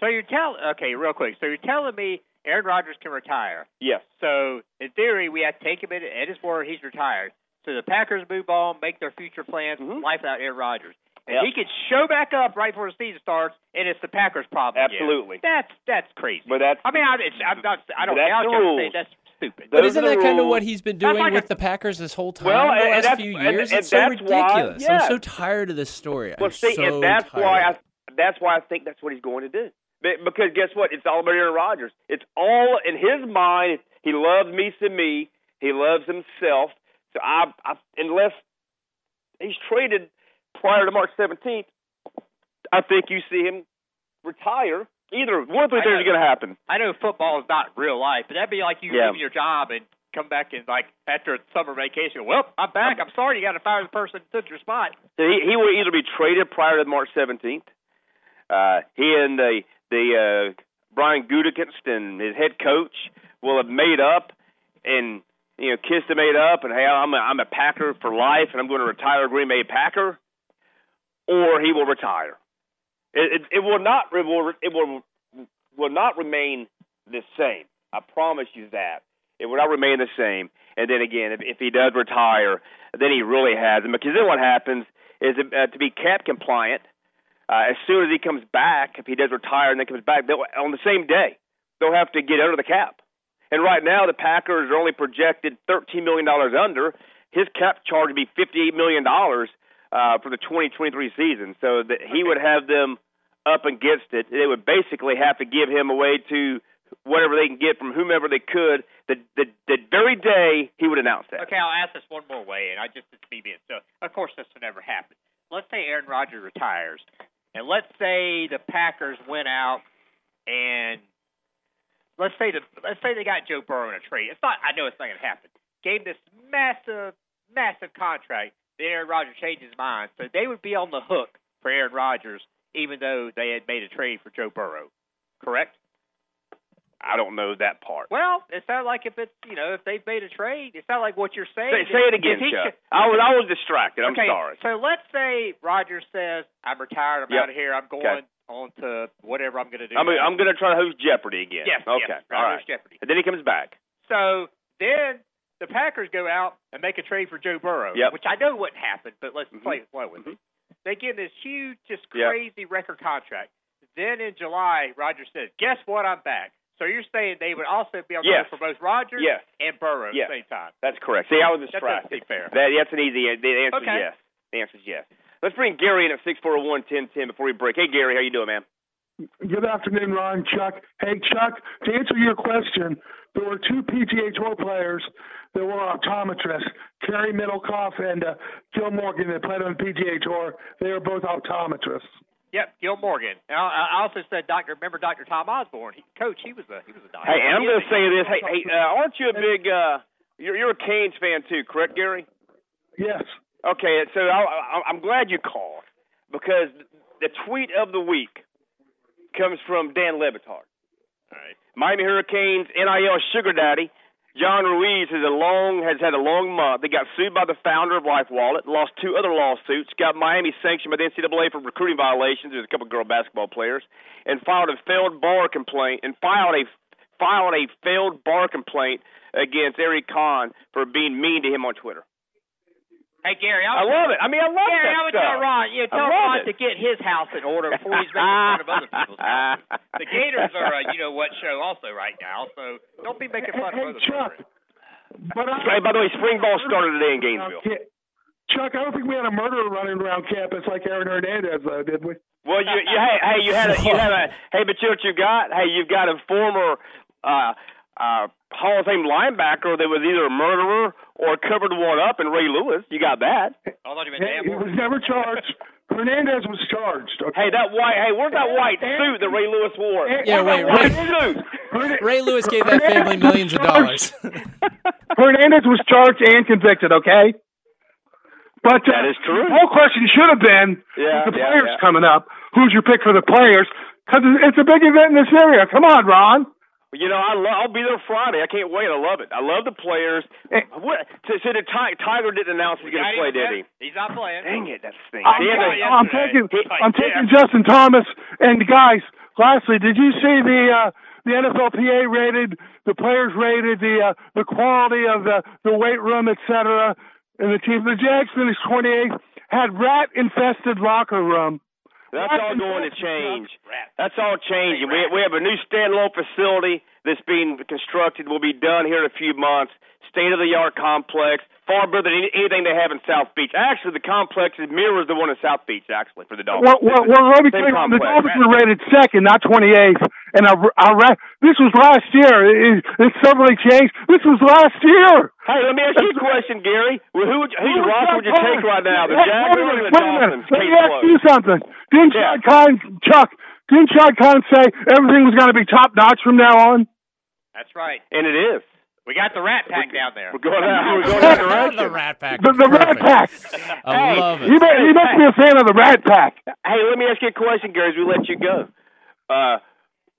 So you're telling okay, real quick. So you're telling me Aaron Rodgers can retire. Yes. So in theory, we have to take him at, at his word. He's retired. So the Packers move on, make their future plans, Mhm. life without Aaron Rodgers. And Yep. he could show back up right before the season starts, and it's the Packers' problem. again. Absolutely. That's that's crazy. But that's I mean, I, it's, I'm not. I don't. That's now the I'm trying to rules. say that's stupid. Those But isn't that kind of what he's been doing like with a- the Packers this whole time Well, the and last that's- few years? and it's so that's why- ridiculous. yeah. I'm so tired of this story. Well, I'm see, so and that's tired. why I that's why I think that's what he's going to do. Because guess what? It's all about Aaron Rodgers. It's all in his mind. He loves me some me. He loves himself. So I, I unless he's traded prior to March 17th, I think you see him retire. Either one of three things are going to happen. I know football is not real life, but that'd be like you Yeah. leaving your job and come back and like after a summer vacation. Well, I'm back. I'm sorry, you got to fire the person who took your spot. So he, he will either be traded prior to March 17th. Uh, he and the the uh, Brian Gutekunst and his head coach will have made up and you know kissed and made up and hey I'm a, I'm a Packer for life and I'm going to retire a Green Bay Packer, or he will retire. It, it, it will not it will it will will not remain the same. I promise you that it will not remain the same. And then again, if, if he does retire, then he really has him. Because then what happens is uh, to be cap compliant. Uh, as soon as he comes back, if he does retire and then comes back, they'll, on the same day, they'll have to get under the cap. And right now, the Packers are only projected $13 million under. His cap charge would be $58 million uh, for the 2023 season. So that he would have them up against it. They would basically have to give him away to whatever they can get from whomever they could the, the, the very day he would announce that. Okay, I'll ask this one more way, and I just it's me being so. Of course, this will never happen. Let's say Aaron Rodgers retires, and let's say the Packers went out and let's say the let's say they got Joe Burrow in a trade. It's not. I know it's not going to happen. Gave this massive, massive contract. Then Aaron Rodgers changed his mind, so they would be on the hook for Aaron Rodgers, even though they had made a trade for Joe Burrow. Correct? I don't know that part. Well, it sounds like if it's you know if they've made a trade, it sounds like what you're saying. Say, say it again, he Chuck. ch- I was I was distracted. I'm okay, sorry. So let's say Rodgers says, "I'm retired. I'm Yep. out of here. I'm going Okay. on to whatever I'm going to do." I'm. I'm going to try to host Jeopardy again. Yes. Okay. Yes, All Rodgers. Jeopardy. And then he comes back. So then the Packers go out and make a trade for Joe Burrow, Yep. which I know wouldn't happen, but let's Mhm. play play with it. They get this huge, just Yep. crazy record contract. Then in July, Rodgers says, "Guess what? I'm back." So you're saying they would also be on the Yes. for both Rodgers Yes. and Burrow Yes. at the same time. That's correct. See, I was That doesn't distracted. seem fair. That, that's an easy. The answer Okay. is yes. The answer is yes. Let's bring Gary in at six four one ten ten before we break. Hey, Gary, how you doing, man? Good afternoon, Ron, Chuck. Hey, Chuck, to answer your question, there were two PGA Tour players that were optometrists, Cary Middlecoff and uh, Gil Morgan, that played on the PGA Tour. They are both optometrists. Yep, Gil Morgan. I, I also said Doctor. Remember Doctor Tom Osborne? He, coach, he was a he was a doctor. Hey, and I'm going to say this. Hey, hey, uh, aren't you a big? uh You're you're a Canes fan too, correct, Gary? Yes. Okay, so I, I, I'm glad you called because the tweet of the week comes from Dan Le Batard. All right. Miami Hurricanes NIL sugar daddy John Ruiz has a long has had a long month. They got sued by the founder of Life Wallet, lost two other lawsuits, got Miami sanctioned by the NCAA for recruiting violations. There's a couple of girl basketball players, and filed a failed bar complaint and filed a filed a failed bar complaint against Eric Kahn for being mean to him on Twitter. Hey Gary, I I, love it. I mean, I love it. Gary, that I would stuff. tell Ron, you know, tell Ron it. to get his house in order before he's making fun of other people's houses. The Gators are, a, you know what, show also right now, so don't be making fun Hey, of other Chuck, programs. but I, Hey, by the way, spring ball started today in Gainesville. Chuck, I don't think we had a murderer running around campus like Aaron Hernandez, though, did we? Well, you, you hey, hey, you had a, you had a, hey, but you know what you got? Hey, you've got a former uh, uh, Hall of Fame linebacker that was either a murderer or covered one up in Ray Lewis. You got that. I thought you meant Hey, Dan he was never charged. Hernandez was charged. Okay? Hey, that white. Hey, where's that white suit that Ray Lewis wore? Yeah, wait, Where's Ray- that white suit? Hern- Ray Lewis gave that family millions of dollars. Hernandez was charged and convicted. Okay. But uh, That is true. The whole question should have been Yeah, with the yeah, players yeah. coming up. Who's your pick for the players? Because it's a big event in this area. Come on, Ron. You know, I lo- I'll be there Friday. I can't wait. I love it. I love the players. What? So, so the Ti- Tiger didn't announce he's going to play, did he? He's not playing. Dang it, that's thing. I'm, Damn it. I'm taking I'm taking Justin Thomas and guys. Lastly, did you see the uh, the NFLPA rated the players rated the uh, the quality of the the weight room, et cetera, and the team. The Jags finished 28th, had rat infested locker room. That's all going to change. That's all changing. We we have a new standalone facility that's being constructed. Will be done here in a few months. State of the art complex, far better than anything they have in South Beach. Actually, the complex is mirrors the one in South Beach. Actually, for the Dolphins. Well, well, well let me Same tell you, the complex. Dolphins were rated second, not 28th, and I, I ra- this was last year. It, it suddenly changed. This was last year. Hey, let me ask you a question, Gary. Well, who would, whose roster would you take right now? The Wait, Jaguars wait or minute, the wait a minute. Dolphins? Let me ask you something. Didn't Yeah. Shad Khan, Chuck, didn't Shad Khan say everything was going to be top notch from now on? That's right. And it is. We got the Rat Pack down there. We're going out. We're going that direction. the Rat Pack. The, the Rat. Pack. I Hey, love He, it. must, he must be a fan of the Rat Pack. Hey, let me ask you a question, Gary. As we let you go, uh,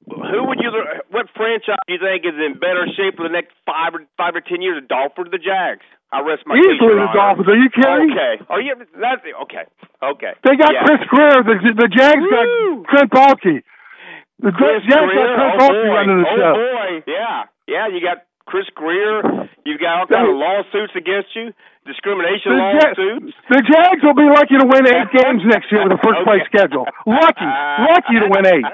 who would you? What franchise do you think is in better shape for the next five or five or ten years? The Dolphins or the Jags? I rest my case, Easily the Dolphins. Are you kidding? Okay. Are you? That's okay. Okay. They got Yeah. Chris Grier. The, the Jags Woo! got Trent Baalke. The Chris Jags Grier. got Trent Oh Baalke running the show. oh show. boy. Yeah. Yeah. You got Chris Grier. You've got all kind of lawsuits against you. Discrimination The, Ja- lawsuits. the Jags will be lucky to win eight games next year with a first place Okay. schedule. Lucky, lucky to win eight.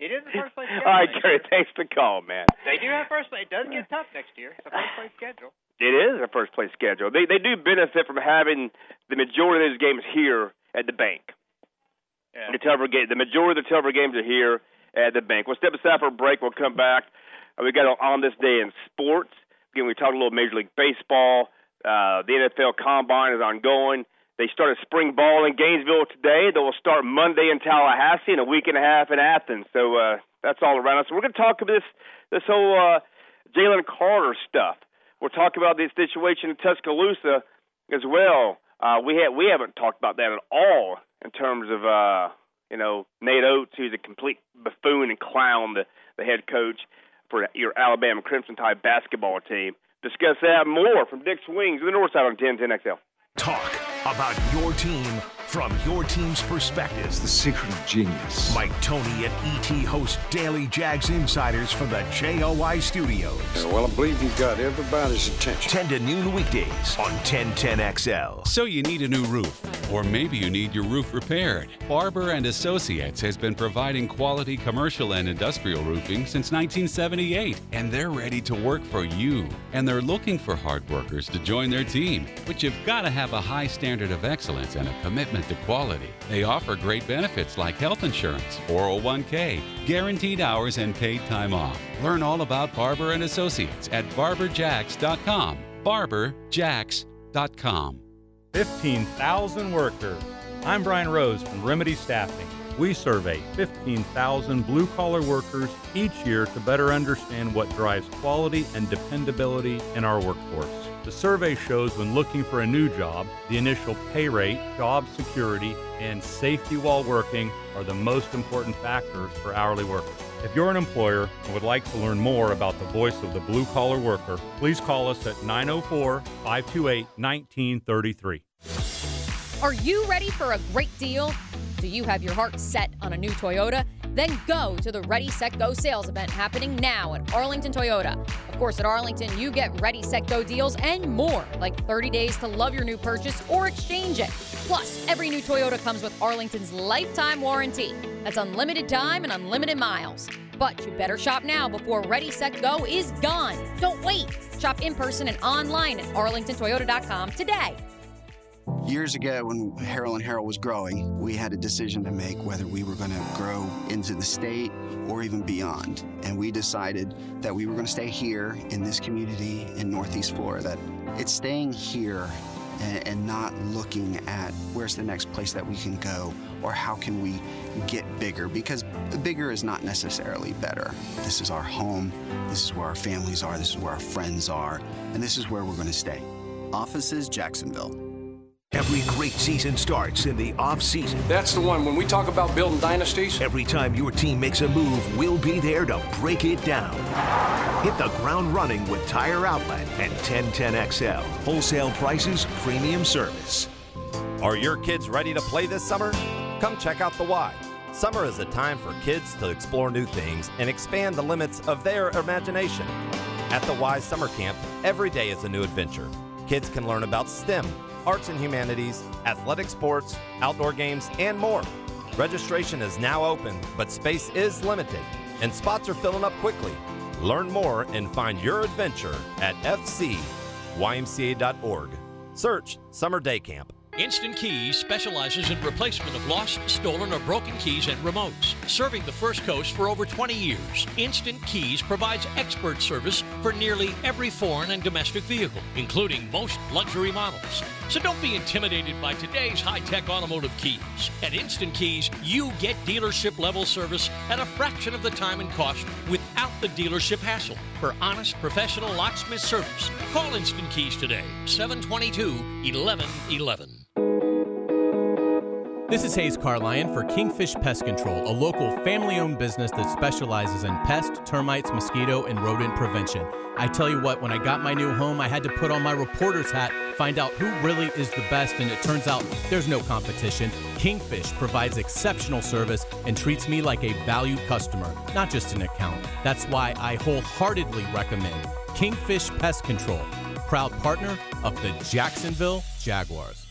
It is a first place Schedule All right, schedule. Gary. Thanks for the call, man. They do have first place. It does get tough next year. It's a first place schedule. It is a first place schedule. They they do benefit from having the majority of those games here at the bank. Yeah. The Telver game, the majority of the Telver games are here at the bank. We'll step aside for a break. We'll come back. We got on this day in sports. Again, we talked a little Major League Baseball. Uh, the NFL Combine is ongoing. They started spring ball in Gainesville today. They will start Monday in Tallahassee and a week and a half in Athens. So uh, that's all around us. We're going to talk about this this whole uh, Jalen Carter stuff. We'll talk about the situation in Tuscaloosa as well. Uh, we have we haven't talked about that at all in terms of uh, you know Nate Oats, who's a complete buffoon and clown, the the head coach for your Alabama Crimson Tide basketball team. Discuss that more from Dick's Wings of the North Side on 1010 XL. Talk about your team from your team's perspective. It's the secret of genius. Mike Tony and ET host Daily Jags Insiders from the JOI studios. Well, I believe you've got everybody's attention. 10 to noon weekdays on 1010XL. So you need a new roof, or maybe you need your roof repaired. Barber and Associates has been providing quality commercial and industrial roofing since 1978, and they're ready to work for you. And they're looking for hard workers to join their team, but you've got to have a high standard of excellence and a commitment to quality. They offer great benefits like health insurance, 401k, guaranteed hours and paid time off. Learn all about Barber and Associates at barberjacks.com. barberjacks.com. 15,000 workers. I'm Brian Rose from Remedy Staffing. We survey 15,000 blue collar workers each year to better understand what drives quality and dependability in our workforce. The survey shows when looking for a new job, the initial pay rate, job security, and safety while working are the most important factors for hourly workers. If you're an employer and would like to learn more about the voice of the blue collar worker, please call us at 904 528 1933. Are you ready for a great deal? Do you have your heart set on a new Toyota? Then go to the Ready Set Go sales event happening now at Arlington Toyota. Of course, at Arlington, you get Ready Set Go deals and more, like 30 days to love your new purchase or exchange it. Plus, every new Toyota comes with Arlington's lifetime warranty. That's unlimited time and unlimited miles. But you better shop now before Ready Set Go is gone. Don't wait. Shop in person and online at arlingtontoyota.com today. Years ago, when Harrell and Harrell was growing, we had a decision to make whether we were going to grow into the state or even beyond. And we decided that we were going to stay here in this community in Northeast Florida. It's staying here and, and not looking at where's the next place that we can go or how can we get bigger because bigger is not necessarily better. This is our home, this is where our families are, this is where our friends are, and this is where we're going to stay. Offices Jacksonville. Every great season starts in the off season. That's the one. When we talk about building dynasties, Every time your team makes a move, we'll be there to break it down. Hit the ground running with Tire Outlet and 1010XL. Wholesale prices, premium service. Are your kids ready to play this summer? Come check out the Y. Summer is a time for kids to explore new things and expand the limits of their imagination. At the Y Summer Camp, every day is a new adventure. Kids can learn about STEM, arts and humanities, athletic sports, outdoor games, and more. Registration is now open, but space is limited, and spots are filling up quickly. Learn more and find your adventure at fcymca.org. Search Summer Day Camp. Instant Keys specializes in replacement of lost, stolen, or broken keys and remotes. Serving the First Coast for over 20 years, Instant Keys provides expert service for nearly every foreign and domestic vehicle, including most luxury models. So don't be intimidated by today's high tech automotive keys. At Instant Keys, you get dealership level service at a fraction of the time and cost without the dealership hassle. For honest, professional locksmith service, call Instant Keys today, 722 1111. This is Hays Carlyon for Kingfish Pest Control, a local family owned business that specializes in pest, termites, mosquito, and rodent prevention. I tell you what, when I got my new home, I had to put on my reporter's hat, find out who really is the best, and it turns out there's no competition. Kingfish provides exceptional service and treats me like a valued customer, not just an account. That's why I wholeheartedly recommend Kingfish Pest Control, proud partner of the Jacksonville Jaguars.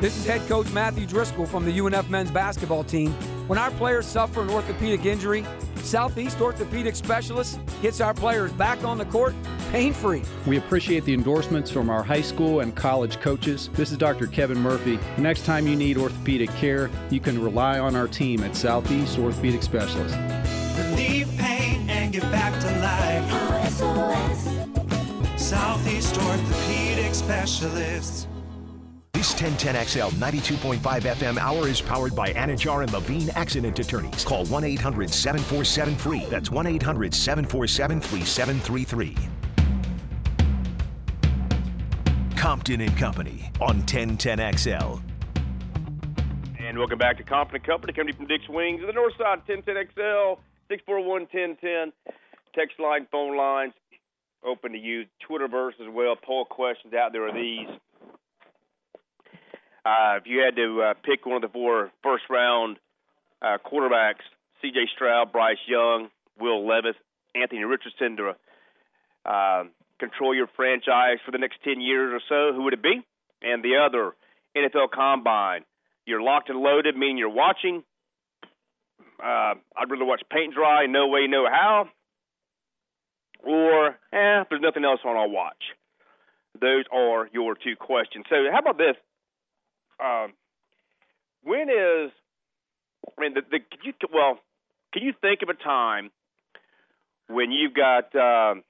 This is head coach Matthew Driscoll from the UNF men's basketball team. When our players suffer an orthopedic injury, Southeast Orthopedic Specialists gets our players back on the court pain free. We appreciate the endorsements from our high school and college coaches. This is Dr. Kevin Murphy. The next time you need orthopedic care, you can rely on our team at Southeast Orthopedic Specialists. Relieve pain and get back to life. Southeast Orthopedic Specialists. This 1010XL 92.5 FM hour is powered by Anidjar and Levine Accident Attorneys. Call 1 800 747 free. That's 1 800 747 3733. Compton and Company on 1010XL. And welcome back to Compton and Company, coming from Dick's Wings the North Side, 1010XL, 641-1010. Text line, phone lines, open to you. Twitterverse as well. Poll questions out there are these. Uh, if you had to uh, pick one of the four first round uh, quarterbacks, C.J. Stroud, Bryce Young, Will Levis, Anthony Richardson to uh, control your franchise for the next 10 years or so, who would it be? And the other, NFL Combine. You're locked and loaded, meaning you're watching. Uh, I'd rather watch paint dry, no way, no how. Or, eh, if there's nothing else on, I'll watch. Those are your two questions. So, how about this? Um, when is, I mean, the, the can you, well, can you think of a time when you've got um,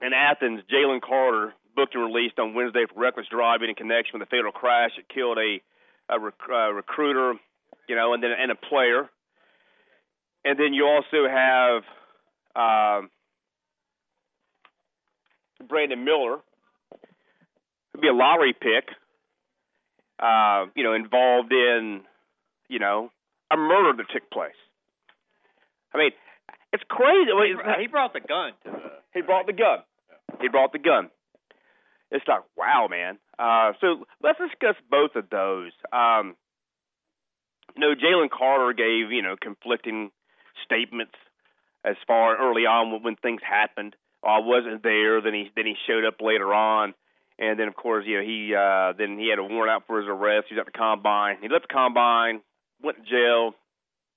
in Athens, Jalen Carter booked and released on Wednesday for reckless driving in connection with a fatal crash that killed a, a rec- uh, recruiter, you know, and then and a player. And then you also have um, Brandon Miller, who'd be a lottery pick, uh, you know, involved in, you know, a murder that took place. I mean, it's crazy. He, he brought the gun to the. He brought the gun. He brought the gun. It's like, wow, man. Uh, so let's discuss both of those. Um, you know, Jalen Carter gave, you know, conflicting statements as far early on when, when things happened. Oh, I wasn't there. Then he then he showed up later on, and then of course, you know, he uh, then he had a warrant out for his arrest. He was at the combine. He left the combine, went to jail,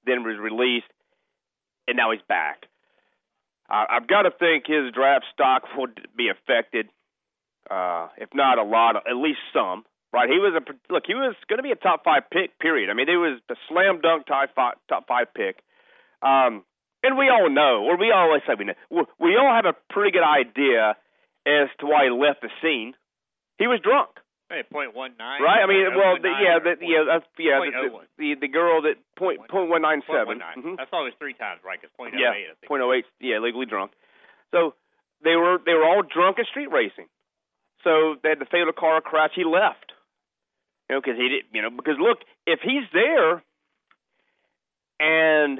then was released, and now he's back. Uh, I've got to think his draft stock will be affected uh, if not a lot, at least some. Right? He was a look. He was going to be a top five pick. Period. I mean, it was the slam dunk top five, top five pick. Um, and we all know, or we always say we know, we all have a pretty good idea as to why he left the scene. He was drunk. Hey, point one nine. Right. I mean, well, the, yeah, the, yeah, that's, yeah, the, oh the the girl that point point one nine seven. Mhm. That's always three times right. Because point Yeah, oh eight. Think. point oh eight. Yeah, legally drunk. So they were they were all drunk at street racing. So they had the fatal car crash. He left. You know, because he did. You know, because look, if he's there, and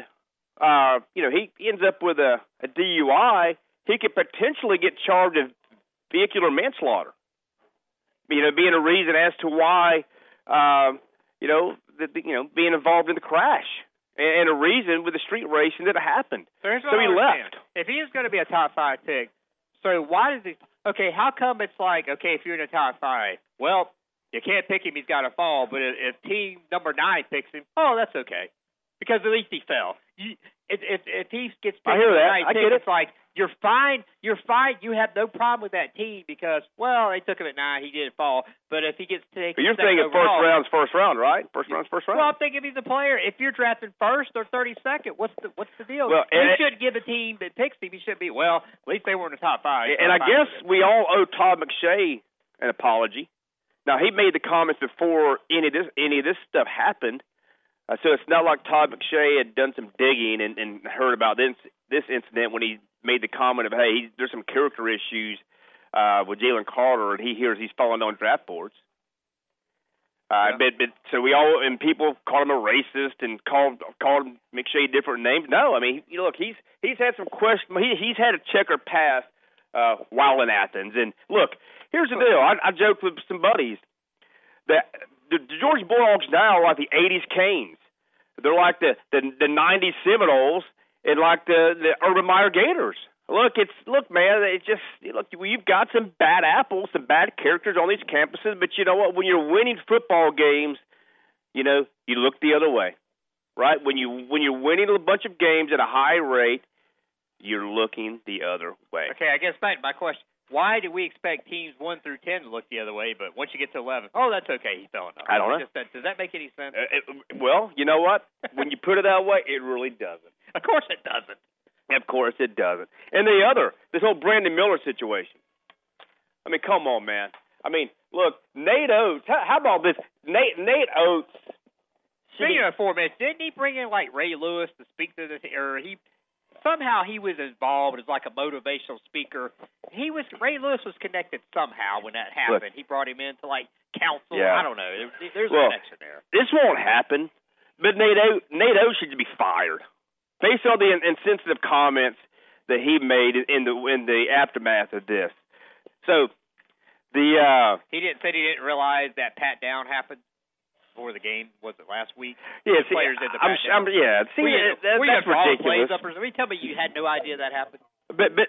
uh, you know he ends up with a, a DUI, he could potentially get charged of vehicular manslaughter. You know, being a reason as to why, um, you know, the, you know, being involved in the crash, and, and a reason with the street racing that it happened. So, here's what So he left. If he is going to be a top five pick, so why does he? Okay, how come it's like okay if you're in the top five? Well, you can't pick him; he's got to fall. But if, if team number nine picks him, oh, that's okay, because at least he fell. You, if, if if he gets picked I hear that. I pick, get it. it's like you're fine. You're fine. You have no problem with that team because well, they took him at nine, he didn't fall. But if he gets taken, But you're thinking first round's first round, right? First round's first round. well, I'm thinking if he's a player. If you're drafting first or thirty second, what's the what's the deal? Well, you should give a team that picks him. You should be well. At least they were in the top five. and I guess we all owe Todd McShay an apology. Now he made the comments before any of this any of this stuff happened, uh, so it's not like Todd McShay had done some digging and, and heard about this this incident when he made the comment of hey, he, there's some character issues uh, with Jalen Carter, and he hears he's falling on draft boards. Uh, but, but so we all and people called him a racist and called called McShay different names. No, I mean, you know, look, he's he's had some question. He, he's had a checkered past uh, while in Athens. And look, here's the deal. I, I joked with some buddies that the, the Georgia Bulldogs now are like the '80s Canes. They're like the the, the '90s Seminoles and like the the Urban Meyer Gators. Look, it's look, man. It's just look. You've got some bad apples, some bad characters on these campuses, but you know what? When you're winning football games, you know you look the other way, right? When you when you're winning a bunch of games at a high rate, you're looking the other way. Okay, I guess back my question. Why do we expect teams one through ten to look the other way, but once you get to eleven, oh, that's okay. He fell enough. I don't know. Just that, does that make any sense? Uh, it, well, you know what? when you put it that way, it really doesn't. Of course it doesn't. Of course it doesn't. And the other, this whole Brandon Miller situation. I mean, come on, man. I mean, look, Nate Oats. How, how about this? Nate Nate Oats. Speaking of four minutes, didn't he bring in like Ray Lewis to speak to this, or he somehow he was involved as like a motivational speaker. He was Ray Lewis was connected somehow when that happened. he brought him in to like counsel. Yeah. I don't know. There, there's Well, a connection there. This won't happen. But Nate Oats, Nate Oats should be fired based on the insensitive comments that he made in the in the aftermath of this. So the uh He didn't say he didn't realize that pat down happened before the game. Was it last week? yeah, see, players did the I'm, I'm yeah, see Were you- that, were that's drawing plays ridiculous. up or something? Tell me you had no idea that happened. But but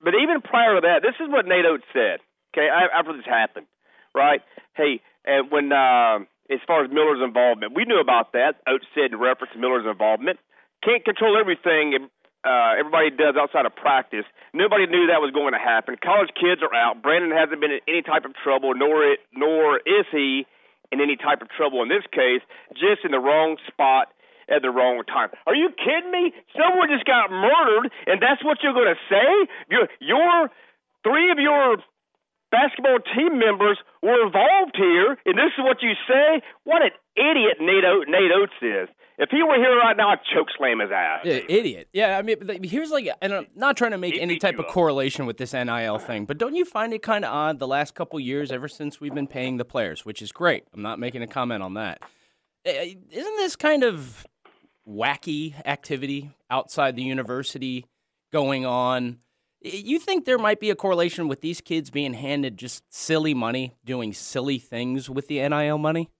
but even prior to that, this is what Nate Oats said. Okay, after this happened, right? Hey, and when uh, as far as Miller's involvement, we knew about that. Oats said in reference to Miller's involvement. Can't control everything uh, everybody does outside of practice. Nobody knew that was going to happen. College kids are out. Brandon hasn't been in any type of trouble, nor it, nor is he in any type of trouble in this case. Just in the wrong spot at the wrong time. Are you kidding me? Someone just got murdered, and that's what you're going to say? Your, your three of your basketball team members were involved here, and this is what you say? What an idiot Nate, o- Nate Oats is. If he were here right now, I'd choke slam his ass. Yeah, idiot. Yeah, I mean, here's like, and I'm not trying to make any type of correlation with this NIL thing, but don't you find it kind of odd the last couple years, ever since we've been paying the players, which is great. I'm not making a comment on that. Eh, Isn't this kind of wacky activity outside the university going on? Eh, You think there might be a correlation with these kids being handed just silly money, doing silly things with the NIL money?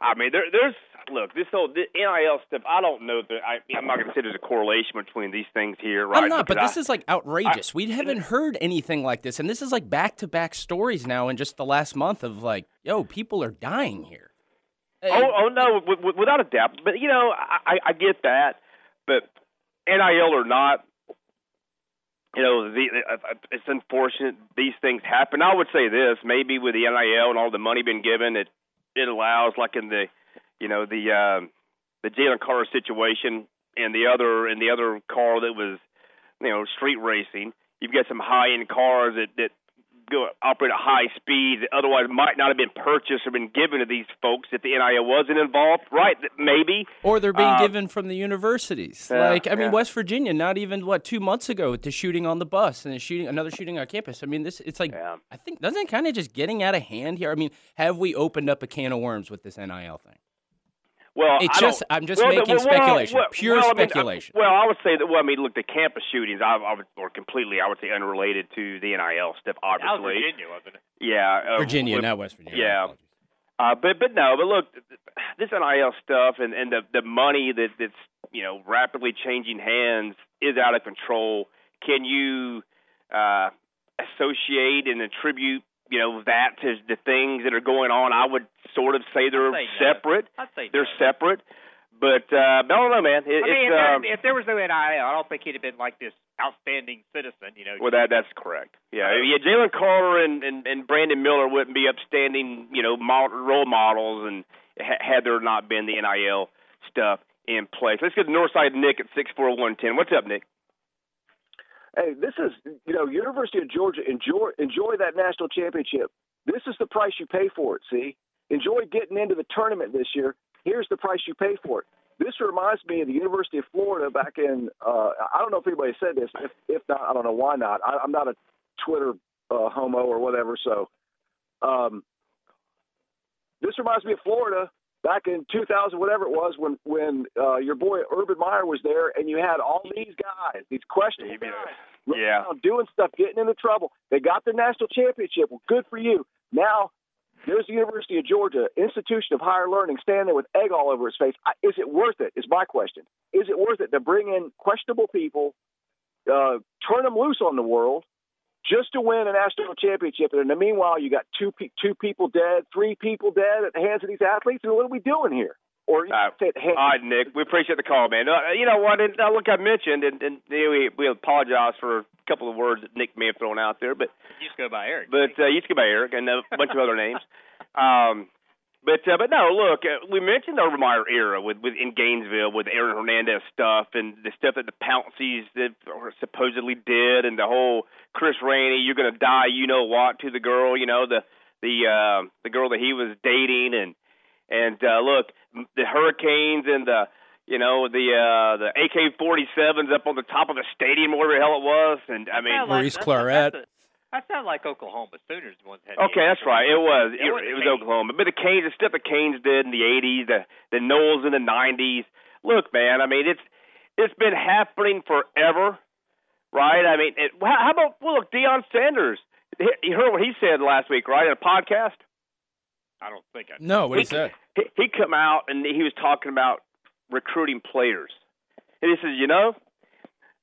I mean, there, there's look this whole this NIL stuff. I don't know that I, I'm not going to say there's a correlation between these things here, right? I'm not, but this I- is like outrageous. we haven't heard anything like this, and this is like back to back stories now in just the last month of like, yo, people are dying here. Oh, oh no, w- w- without a doubt. But you know, I, I, I get that. But NIL or not, you know, the, uh, it's unfortunate these things happen. I would say this: maybe with the NIL and all the money being given, it it allows, like in the, you know, the uh, the Jalen Carter situation and the other and the other car that was, you know, street racing. You've got some high end cars that that go operate at high speeds that otherwise might not have been purchased or been given to these folks if the NIL wasn't involved, right? Maybe. Or they're being Uh, given from the universities. yeah, like I mean, yeah. West Virginia, not even what two months ago, with the shooting on the bus and the shooting, another shooting on campus. I mean, this it's like I think doesn't it kind of just getting out of hand here. I mean, have we opened up a can of worms with this NIL thing? Well, It's I just I'm just well, making well, speculation, well, pure well, I mean, I- speculation. well, I would say that. Well, I mean, look, the campus shootings, I, I would, or completely, I would say, unrelated to the NIL stuff. That was Obviously, Virginia, wasn't it? Yeah, uh, Virginia, with- not West Virginia. Yeah, uh, but but no, but look, this NIL stuff and and the the money that that's you know rapidly changing hands is out of control. Can you uh, associate and attribute you know that to the things that are going on? I would sort of say they're I'd say no. separate. I'd say they're separate. But uh, I don't know, man. It, I mean, it's if, um, there, if there was no NIL, I don't think he'd have been like this outstanding citizen. You know, Well, that that's correct. Yeah, yeah. Jalen Carter and, and and Brandon Miller wouldn't be upstanding, you know, mod- role models, and ha- had there not been the NIL stuff in place. Let's get to Northside Nick at six four one ten. What's up, Nick? Hey, this is you know University of Georgia. Enjoy enjoy that national championship. This is the price you pay for it. See, enjoy getting into the tournament this year. Here's the price you pay for it. This reminds me of the University of Florida back in. Uh, I don't know if anybody said this. If if not, I don't know why not. I, I'm not a Twitter uh, homo or whatever. So, um, this reminds me of Florida back in 2000, whatever it was, when when uh, your boy Urban Meyer was there, and you had all these guys, these questionable guys, Yeah. doing stuff, getting into trouble. They got the national championship. Well, good for you. Now there's the University of Georgia, institution of higher learning, standing there with egg all over his face. I- Is it worth it? Is my question. Is it worth it to bring in questionable people, uh, turn them loose on the world? Just to win a national championship, and in the meanwhile, you got two pe- two people dead, three people dead at the hands of these athletes. And what are we doing here? Or you Uh, say at all right, Nick. We appreciate the call, man. Uh, you know what? And, uh, look, I mentioned, and, and you we we apologize for a couple of words that Nick may have thrown out there, but you just go by Eric. but uh, you used to go by Eric and a bunch of other names. Um, but uh, but no, look, uh, we mentioned the Urban Meyer era with with in Gainesville with Aaron Hernandez stuff and the stuff that the Pounceys that or supposedly did, and the whole Chris Rainey, you're gonna die, you know what, to the girl, you know the the uh, the girl that he was dating, and and uh, look, the Hurricanes and the you know the uh the AK-47s up on the top of the stadium, whatever the hell it was, and I mean Sound like- Maurice that's- Clarett. That's a- That sounded like Oklahoma Sooners ones had. Okay, that's right. It was. It, It was it was Oklahoma. But the Canes, the stuff the Canes did in the '80s, the the Noles in the '90s. Look, man. I mean, it's it's been happening forever, right? I mean, it, how how about well, look, Deion Sanders. He- You heard what he said last week, right? In a podcast. I don't think I. No, what did he say? He, he come out and he was talking about recruiting players, and he says, you know,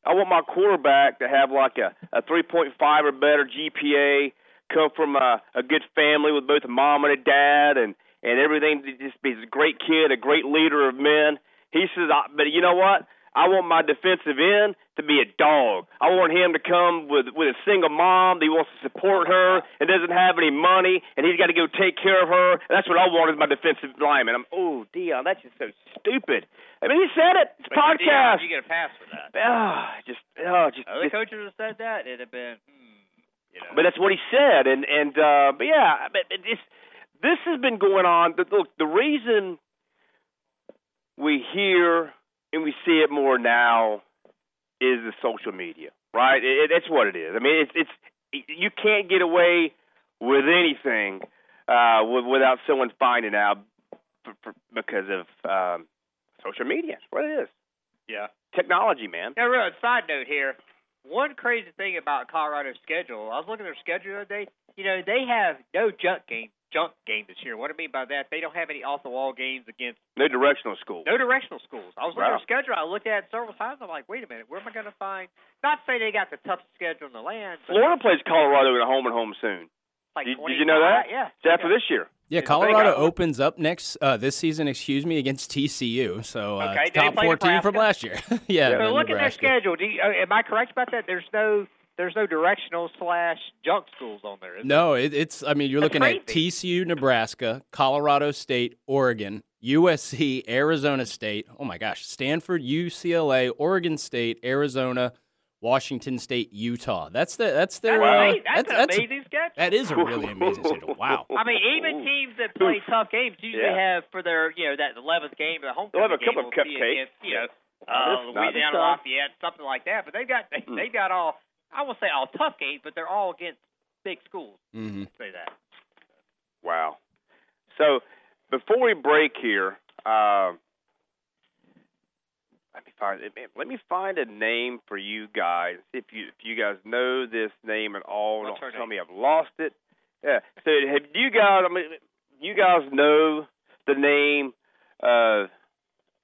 I want my quarterback to have like a a 3.5 or better GPA, come from a, a good family with both a mom and a dad, and and everything. Just be a great kid, a great leader of men. He says, I, but you know what? I want my defensive end to be a dog. I want him to come with with a single mom that he wants to support her and doesn't have any money, and he's got to go take care of her. That's what I want as my defensive lineman. I'm oh Deion, that's just so stupid. I mean, he said it. It's But podcast. You get a pass for that. Ah, just oh, just, Other just coaches have said that. It'd have been. Hmm, you know. but that's what he said, and and uh, but yeah, but this this has been going on. Look, the reason we hear and we see it more now is the social media, right? It, it, that's what it is. I mean, it's it's you can't get away with anything uh, without someone finding out for, for, because of um, social media. That's what it is. Yeah. Technology, man. Now, real side note here. One crazy thing about Colorado's schedule, I was looking at their schedule the other day. You know, they have no junk game, junk game this year. What do I mean by that, they don't have any off the wall games against No directional school. no directional schools. I was looking Wow. at their schedule. I looked at it several times. I'm like, wait a minute, where am I going to find? Not say they got the toughest schedule in the land. But Florida plays Colorado in a home and home soon. like Did, did you know that? Yeah. It's after this year. Yeah, It's a big Colorado opens up next uh, this season. Excuse me, against TCU. So uh, Okay, it's did they top play fourteen from last year. yeah. So then look at their schedule. Do you, uh, am I correct about that? There's no there's no directional slash junk schools on there. Is No, it, it's. I mean, you're That's looking at. TCU, Nebraska, Colorado State, Oregon, USC, Arizona State. Oh my gosh, Stanford, UCLA, Oregon State, Arizona, Washington State, Utah. That's the. That's their. That's, uh, amazing. that's, an amazing schedule. That is a really amazing schedule. Wow. I mean, even teams that play tough games usually Yeah. have for their, you know, that 11th game, the home They'll have a game couple will of be cupcakes. against, you know, uh, this is not Louisiana. Lafayette, something like that. But they've got they, Mm. they've got all, I won't say all tough games, but they're all against big schools. Mm-hmm. Say that. Wow. So before we break here, um, let me find let me find a name for you guys. If you if you guys know this name at all, What's don't tell name? me I've lost it. Yeah. So have you guys? I mean, you guys know the name uh,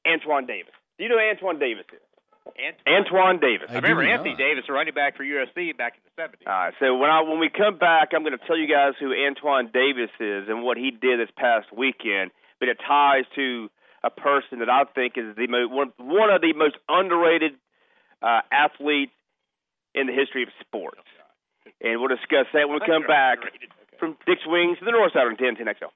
Antoine Davis? Do you know who Antoine Davis is? Antoine Davis. I, remember Anthony Davis, running back for USC back in the 70s. All right. So when I when we come back, I'm going to tell you guys who Antoine Davis is and what he did this past weekend. But it ties to a person that I think is the mo- one one of the most underrated uh, athletes in the history of sports. And we'll discuss that when we come back from Dick's Wings to the North Side on 1010 XL.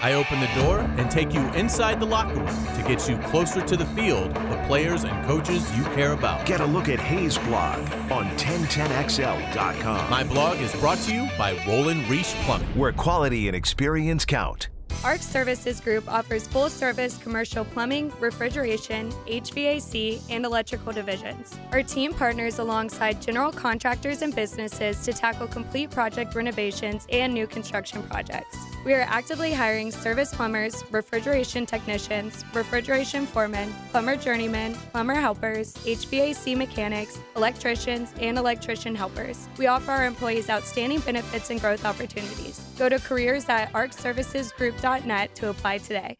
I open the door and take you inside the locker room to get you closer to the field, the players and coaches you care about. Get a look at Hays' blog on 1010XL.com. My blog is brought to you by Roland Reach Plumbing. Where quality and experience count. ARC Services Group offers full service commercial plumbing, refrigeration, HVAC, and electrical divisions. Our team partners alongside general contractors and businesses to tackle complete project renovations and new construction projects. We are actively hiring service plumbers, refrigeration technicians, refrigeration foremen, plumber journeymen, plumber helpers, HVAC mechanics, electricians, and electrician helpers. We offer our employees outstanding benefits and growth opportunities. Go to careers at arcservicesgroup.net to apply today.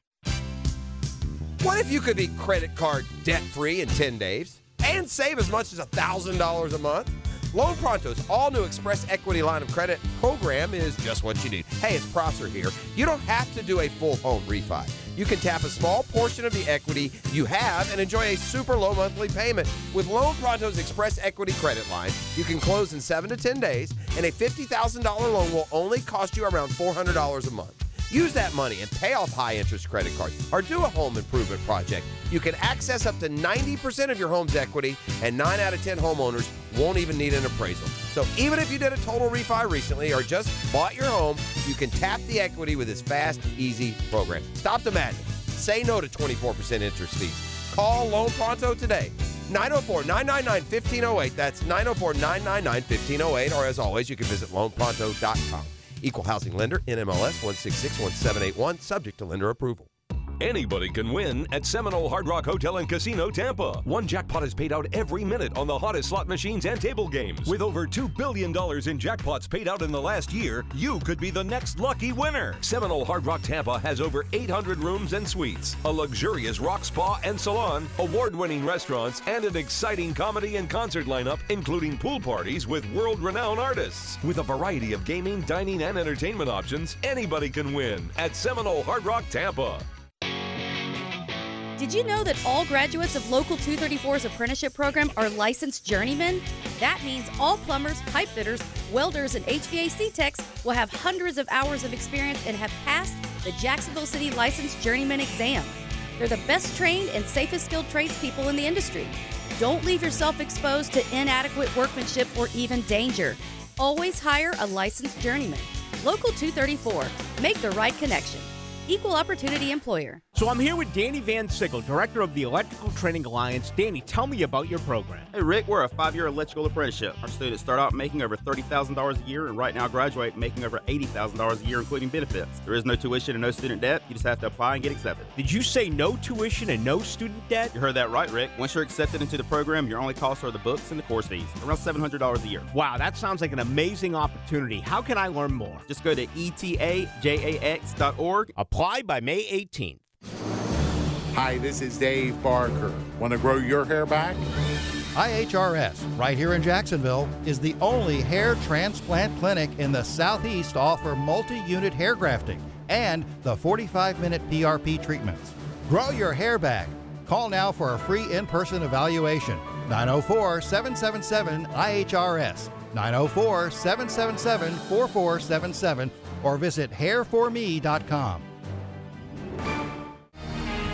What if you could be credit card debt free in 10 days and save as much as $1,000 a month? Loan Pronto's all new Express Equity Line of Credit program is just what you need. Hey, it's Prosser here. You don't have to do a full home refi. You can tap a small portion of the equity you have and enjoy a super low monthly payment. With Loan Pronto's Express Equity Credit Line, you can close in 7 to 10 days, and a $50,000 loan will only cost you around $400 a month. Use that money and pay off high interest credit cards or do a home improvement project. You can access up to 90% of your home's equity, and 9 out of 10 homeowners won't even need an appraisal. So even if you did a total refi recently or just bought your home, you can tap the equity with this fast, easy program. Stop the madness. Say no to 24% interest fees. Call Loan Pronto today. 904 999 1508. That's 904 999 1508. Or as always, you can visit loanpronto.com. Equal housing lender, NMLS 1661781, subject to lender approval. Anybody can win at Seminole Hard Rock Hotel and Casino Tampa. One jackpot is paid out every minute on the hottest slot machines and table games. With over $2 billion in jackpots paid out in the last year, you could be the next lucky winner. Seminole Hard Rock Tampa has over 800 rooms and suites, a luxurious rock spa and salon, award winning restaurants, and an exciting comedy and concert lineup, including pool parties with world renowned artists. With a variety of gaming, dining, and entertainment options, anybody can win at Seminole Hard Rock Tampa. Did you know that all graduates of Local 234's apprenticeship program are licensed journeymen? That means all plumbers, pipe fitters, welders, and HVAC techs will have hundreds of hours of experience and have passed the Jacksonville City Licensed Journeyman exam. They're the best trained and safest skilled tradespeople in the industry. Don't leave yourself exposed to inadequate workmanship or even danger. Always hire a licensed journeyman. Local 234. Make the right connection. Equal opportunity employer. So I'm here with Danny Van Sickle, director of the Electrical Training Alliance. Danny, tell me about your program. Hey Rick, we're a five-year electrical apprenticeship. Our students start out making over $30,000 a year and right now graduate making over $80,000 a year including benefits. There is no tuition and no student debt. You just have to apply and get accepted. Did you say no tuition and no student debt? You heard that right, Rick. Once you're accepted into the program, your only costs are the books and the course fees, around $700 a year. Wow, that sounds like an amazing opportunity. How can I learn more? Just go to etajax.org. Apply by May 18th. Hi, this is Dave Barker. Want to grow your hair back? IHRS, right here in Jacksonville, is the only hair transplant clinic in the Southeast to offer multi unit hair grafting and the 45 minute PRP treatments. Grow your hair back. Call now for a free in person evaluation. 904 777 IHRS. 904 777 4477 or visit hairforme.com.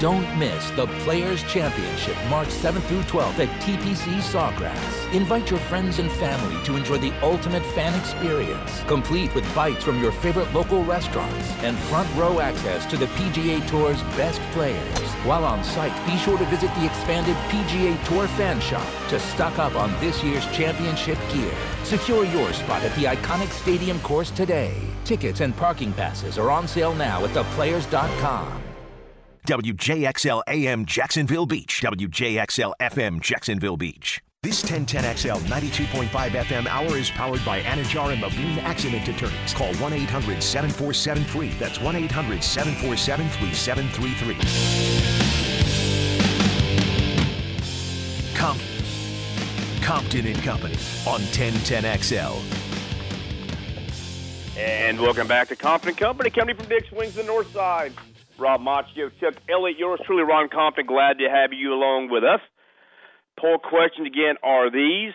Don't miss the Players Championship March 7th through 12th at TPC Sawgrass. Invite your friends and family to enjoy the ultimate fan experience, complete with bites from your favorite local restaurants and front row access to the PGA Tour's best players. While on site, be sure to visit the expanded PGA Tour fan shop to stock up on this year's championship gear. Secure your spot at the iconic stadium course today. Tickets and parking passes are on sale now at theplayers.com. WJXL AM Jacksonville Beach. WJXL FM Jacksonville Beach. This 1010XL 92.5 FM hour is powered by Anidjar and Levine Accident Attorneys. Call 1 800 747 free. That's 1 800 747 3733. Compton. Compton and Company on 1010XL. And welcome back to Compton and Company, coming from Dick's Wings, the North Side. Rob Machio, Chuck Elliott, yours truly, Ron Compton. Glad to have you along with us. Poll questions again are these.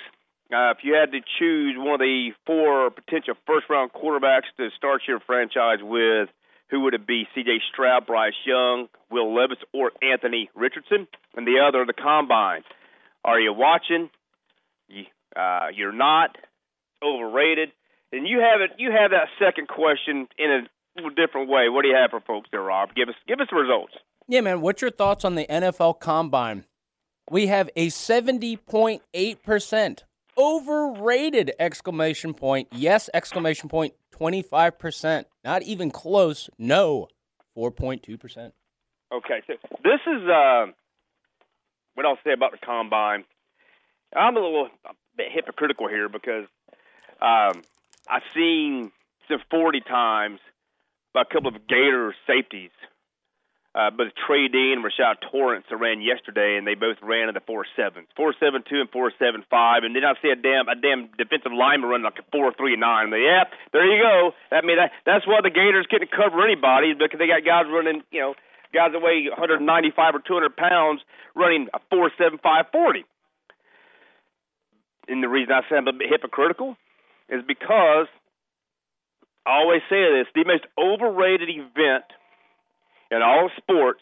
Uh, if you had to choose one of the four potential first round quarterbacks to start your franchise with, who would it be? CJ Stroud, Bryce Young, Will Levis, or Anthony Richardson? And the other, the combine. Are you watching? You, uh, you're not overrated. And you have it. You have that second question in a different way. What do you have for folks there, Rob? Give us give us the results. Yeah, man. What's your thoughts on the NFL Combine? We have a seventy point eight percent overrated exclamation point. Yes, exclamation point. Twenty five percent. Not even close. No, four point two percent. Okay, so this is uh, what I'll say about the combine. I'm a little a bit hypocritical here because um, I've seen some 40 times by a couple of Gator safeties. Uh, but Trey Dean and Rashad Torrence ran yesterday, and they both ran in the four sevens, four seven two and four seven five. And then I see a damn a damn defensive lineman running like a four three nine. They, yeah, there you go. I mean, that, that's why the Gators couldn't cover anybody because they got guys running, you know, guys that weigh 195 or 200 pounds running a four seven five forty. And the reason I I'm a bit hypocritical is because I always say this: the most overrated event in all sports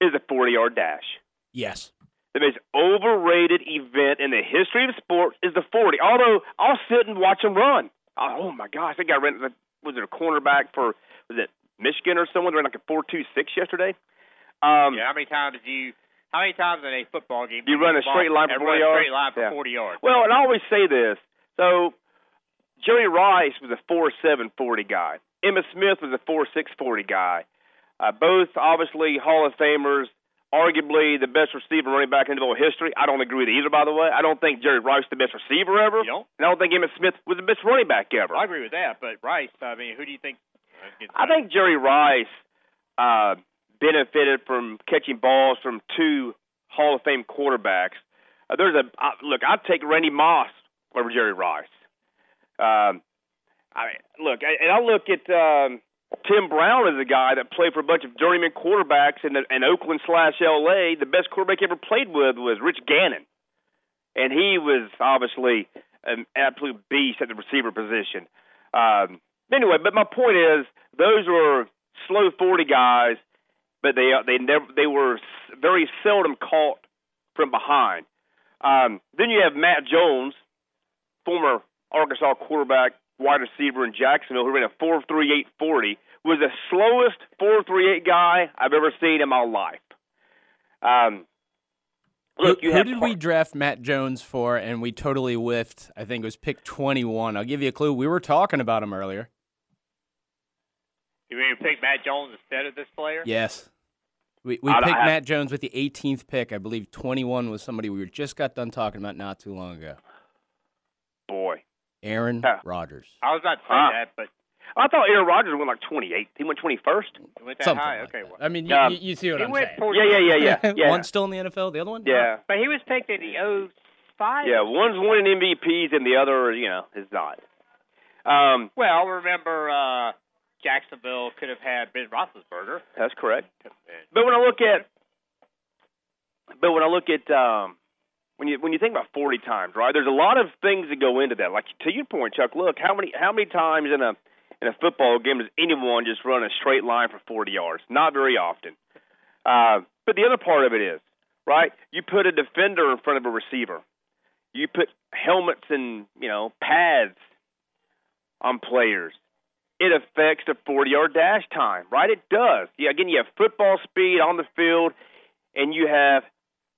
is a 40-yard dash. Yes. The most overrated event in the history of sports is the 40. Although I'll sit and watch them run. Oh my gosh! I think I ran. Was it a cornerback for? Was it Michigan or someone They ran like a four-two-six yesterday? Um, yeah. How many times did you? How many times in a football game? Do you run a straight line for 40 yards. Straight line for Yeah. 40 yards. Well, and I always say this. So Jerry Rice was a four seven forty guy. Emmitt Smith was a four six forty guy. Uh, both obviously Hall of Famers. Arguably the best receiver running back in NFL history. I don't agree with either, by the way. I don't think Jerry Rice the best receiver ever. You don't? And I don't think Emmitt Smith was the best running back ever. I agree with that, but Rice. I mean, who do you think? I think Jerry Rice uh, benefited from catching balls from two Hall of Fame quarterbacks. Uh, there's a uh, look. I'd take Randy Moss over Jerry Rice. Um, I look, I, and I look at um, Tim Brown as a guy that played for a bunch of journeyman quarterbacks in, the, in Oakland slash L.A. The best quarterback he ever played with was Rich Gannon, and he was obviously an absolute beast at the receiver position. Um, anyway, but my point is, those were slow forty guys, but they they never they were very seldom caught from behind. Um, then you have Matt Jones, former Arkansas quarterback, wide receiver in Jacksonville, who ran a four three eight forty, was the slowest four three eight guy I've ever seen in my life. Um, look, who you who have did we draft Matt Jones for? And we totally whiffed. I think it was pick 21. I'll give you a clue. We were talking about him earlier. You mean pick Matt Jones instead of this player? Yes. We, we picked I- Matt Jones with the 18th pick. I believe 21 was somebody we just got done talking about not too long ago. boy. Aaron Rodgers. I was about to say Huh. that, but I thought Aaron Rodgers went like twenty eight. He went twenty first. he went that Something high. like okay, well. I mean, you, Um, you, you see what he I'm went saying. for- Yeah, yeah, yeah, yeah, yeah. One's still in the NFL. The other one? Yeah. But he was picked in the 05. Yeah, one's winning MVPs and the other, you know, is not. Um, Well, remember uh, Jacksonville could have had Ben Roethlisberger. that's correct. But when I look at, but when I look at, um, when you when you think about 40 times, right? There's a lot of things that go into that. Like to your point, Chuck. Look, how many how many times in a in a football game does anyone just run a straight line for 40 yards? Not very often. Uh, but the other part of it is, right? You put a defender in front of a receiver. You put helmets and you know pads on players. It affects the 40-yard dash time, right? It does. Yeah, again, you have football speed on the field, and you have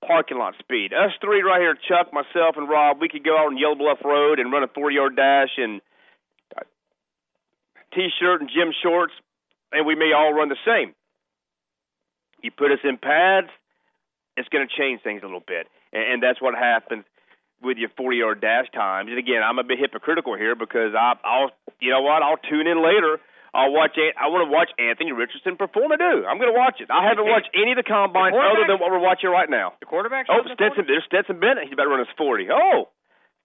parking lot speed. Us three right here, Chuck, myself, and Rob, we could go out on Yellow Bluff Road and run a 40-yard dash and uh, t-shirt and gym shorts, and we may all run the same. You put us in pads, it's going to change things a little bit, and, and that's what happens with your 40 yard dash times. And again, I'm a bit hypocritical here because I, I'll, you know what, I'll tune in later. I'll watch. I want to watch Anthony Richardson perform. I do. I'm going to watch it. I haven't watched any of the combines other than what we're watching right now. The quarterback. Oh, Stetson. There's Stetson Bennett. He's about to run his 40. Oh,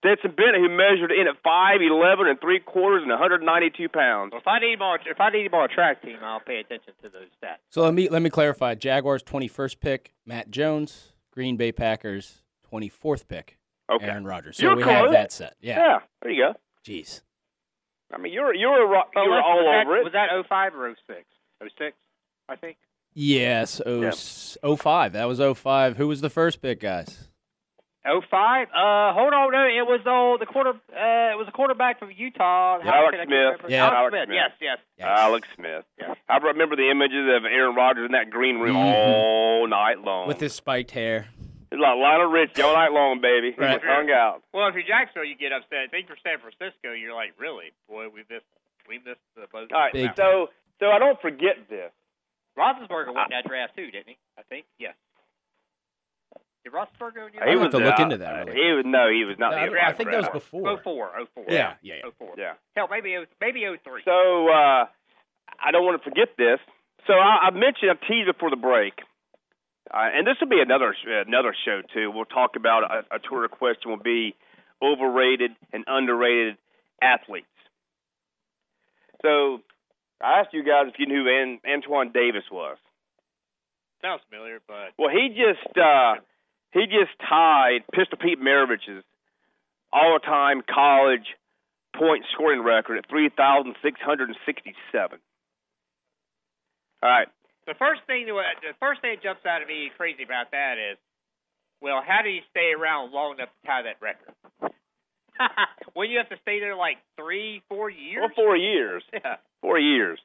Stetson Bennett, who measured in at five eleven and three quarters and 192 pounds. Well, if I need more, if I need more track team, I'll pay attention to those stats. So let me let me clarify. Jaguars 21st pick, Matt Jones. Green Bay Packers 24th pick, Okay. Aaron Rodgers. So You're we close. have that set. Yeah. Yeah. There you go. Jeez. I mean, you're you're a, ro- you're was all that, over it. Was that 05 or 06? 06, I think. Yes. Oh, 05. That was 05. Who was the first pick, guys? 05? Uh, hold on, no, it was oh the quarter. Uh, it was a quarterback from Utah. How Alex Smith. Yeah. Alex, Alex Smith. Smith. Yes, yes. Alex Smith. I remember the images of Aaron Rodgers in that green room all night long. With his spiked hair. It's like Lionel Richie all night long, baby. He Right. was hung out. Well, if you're Jacksonville, you get upset. I think for San Francisco, you're like, really, boy, we missed, we missed the boat. All right, so so I don't forget this. Roethlisberger won that draft too, didn't he? I think. Yes. Did Roethlisberger go in I'll have draft? to look uh, into that really He was no, he was not. No, I- the I think that was before. 04, 04. Yeah, yeah, yeah. 04. Yeah. Hell, maybe it was, maybe 03. So uh, I don't want to forget this. So I, I mentioned I teased before the break, uh, and this will be another another show too. We'll talk about a, a Twitter question will be overrated and underrated athletes. So I asked you guys if you knew who An- Antoine Davis was. Sounds familiar, but Well, he just uh, he just tied Pistol Pete Maravich's all-time college point scoring record at three thousand six hundred and sixty-seven. All right, the first thing that the first thing that jumps out at me crazy about that is, well, how do you stay around long enough to tie that record? when you have to stay there like three, four years. well, four years, Yeah. four years.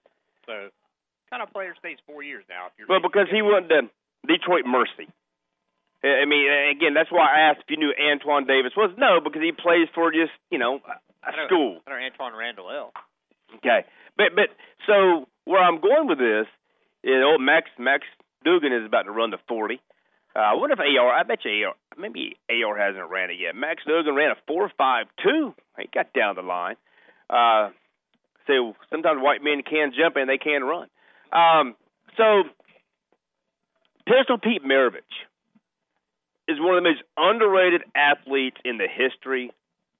So, kind of player stays four years now? If you're Well, because he went to Detroit Mercy. I I mean, again, that's why I asked if you knew Antoine Davis was. No, because he plays for just you know a I know, school. I know Antwaan Randle El Okay, but but so where I'm going with this is old Max Max Duggan is about to run the 40. Uh, I wonder if AR. I bet you AR. Maybe AR hasn't ran it yet. Max Duggan ran a four five two. He got down the line. Uh, so sometimes white men can jump and they can run. Um, so Pistol Pete Maravich is one of the most underrated athletes in the history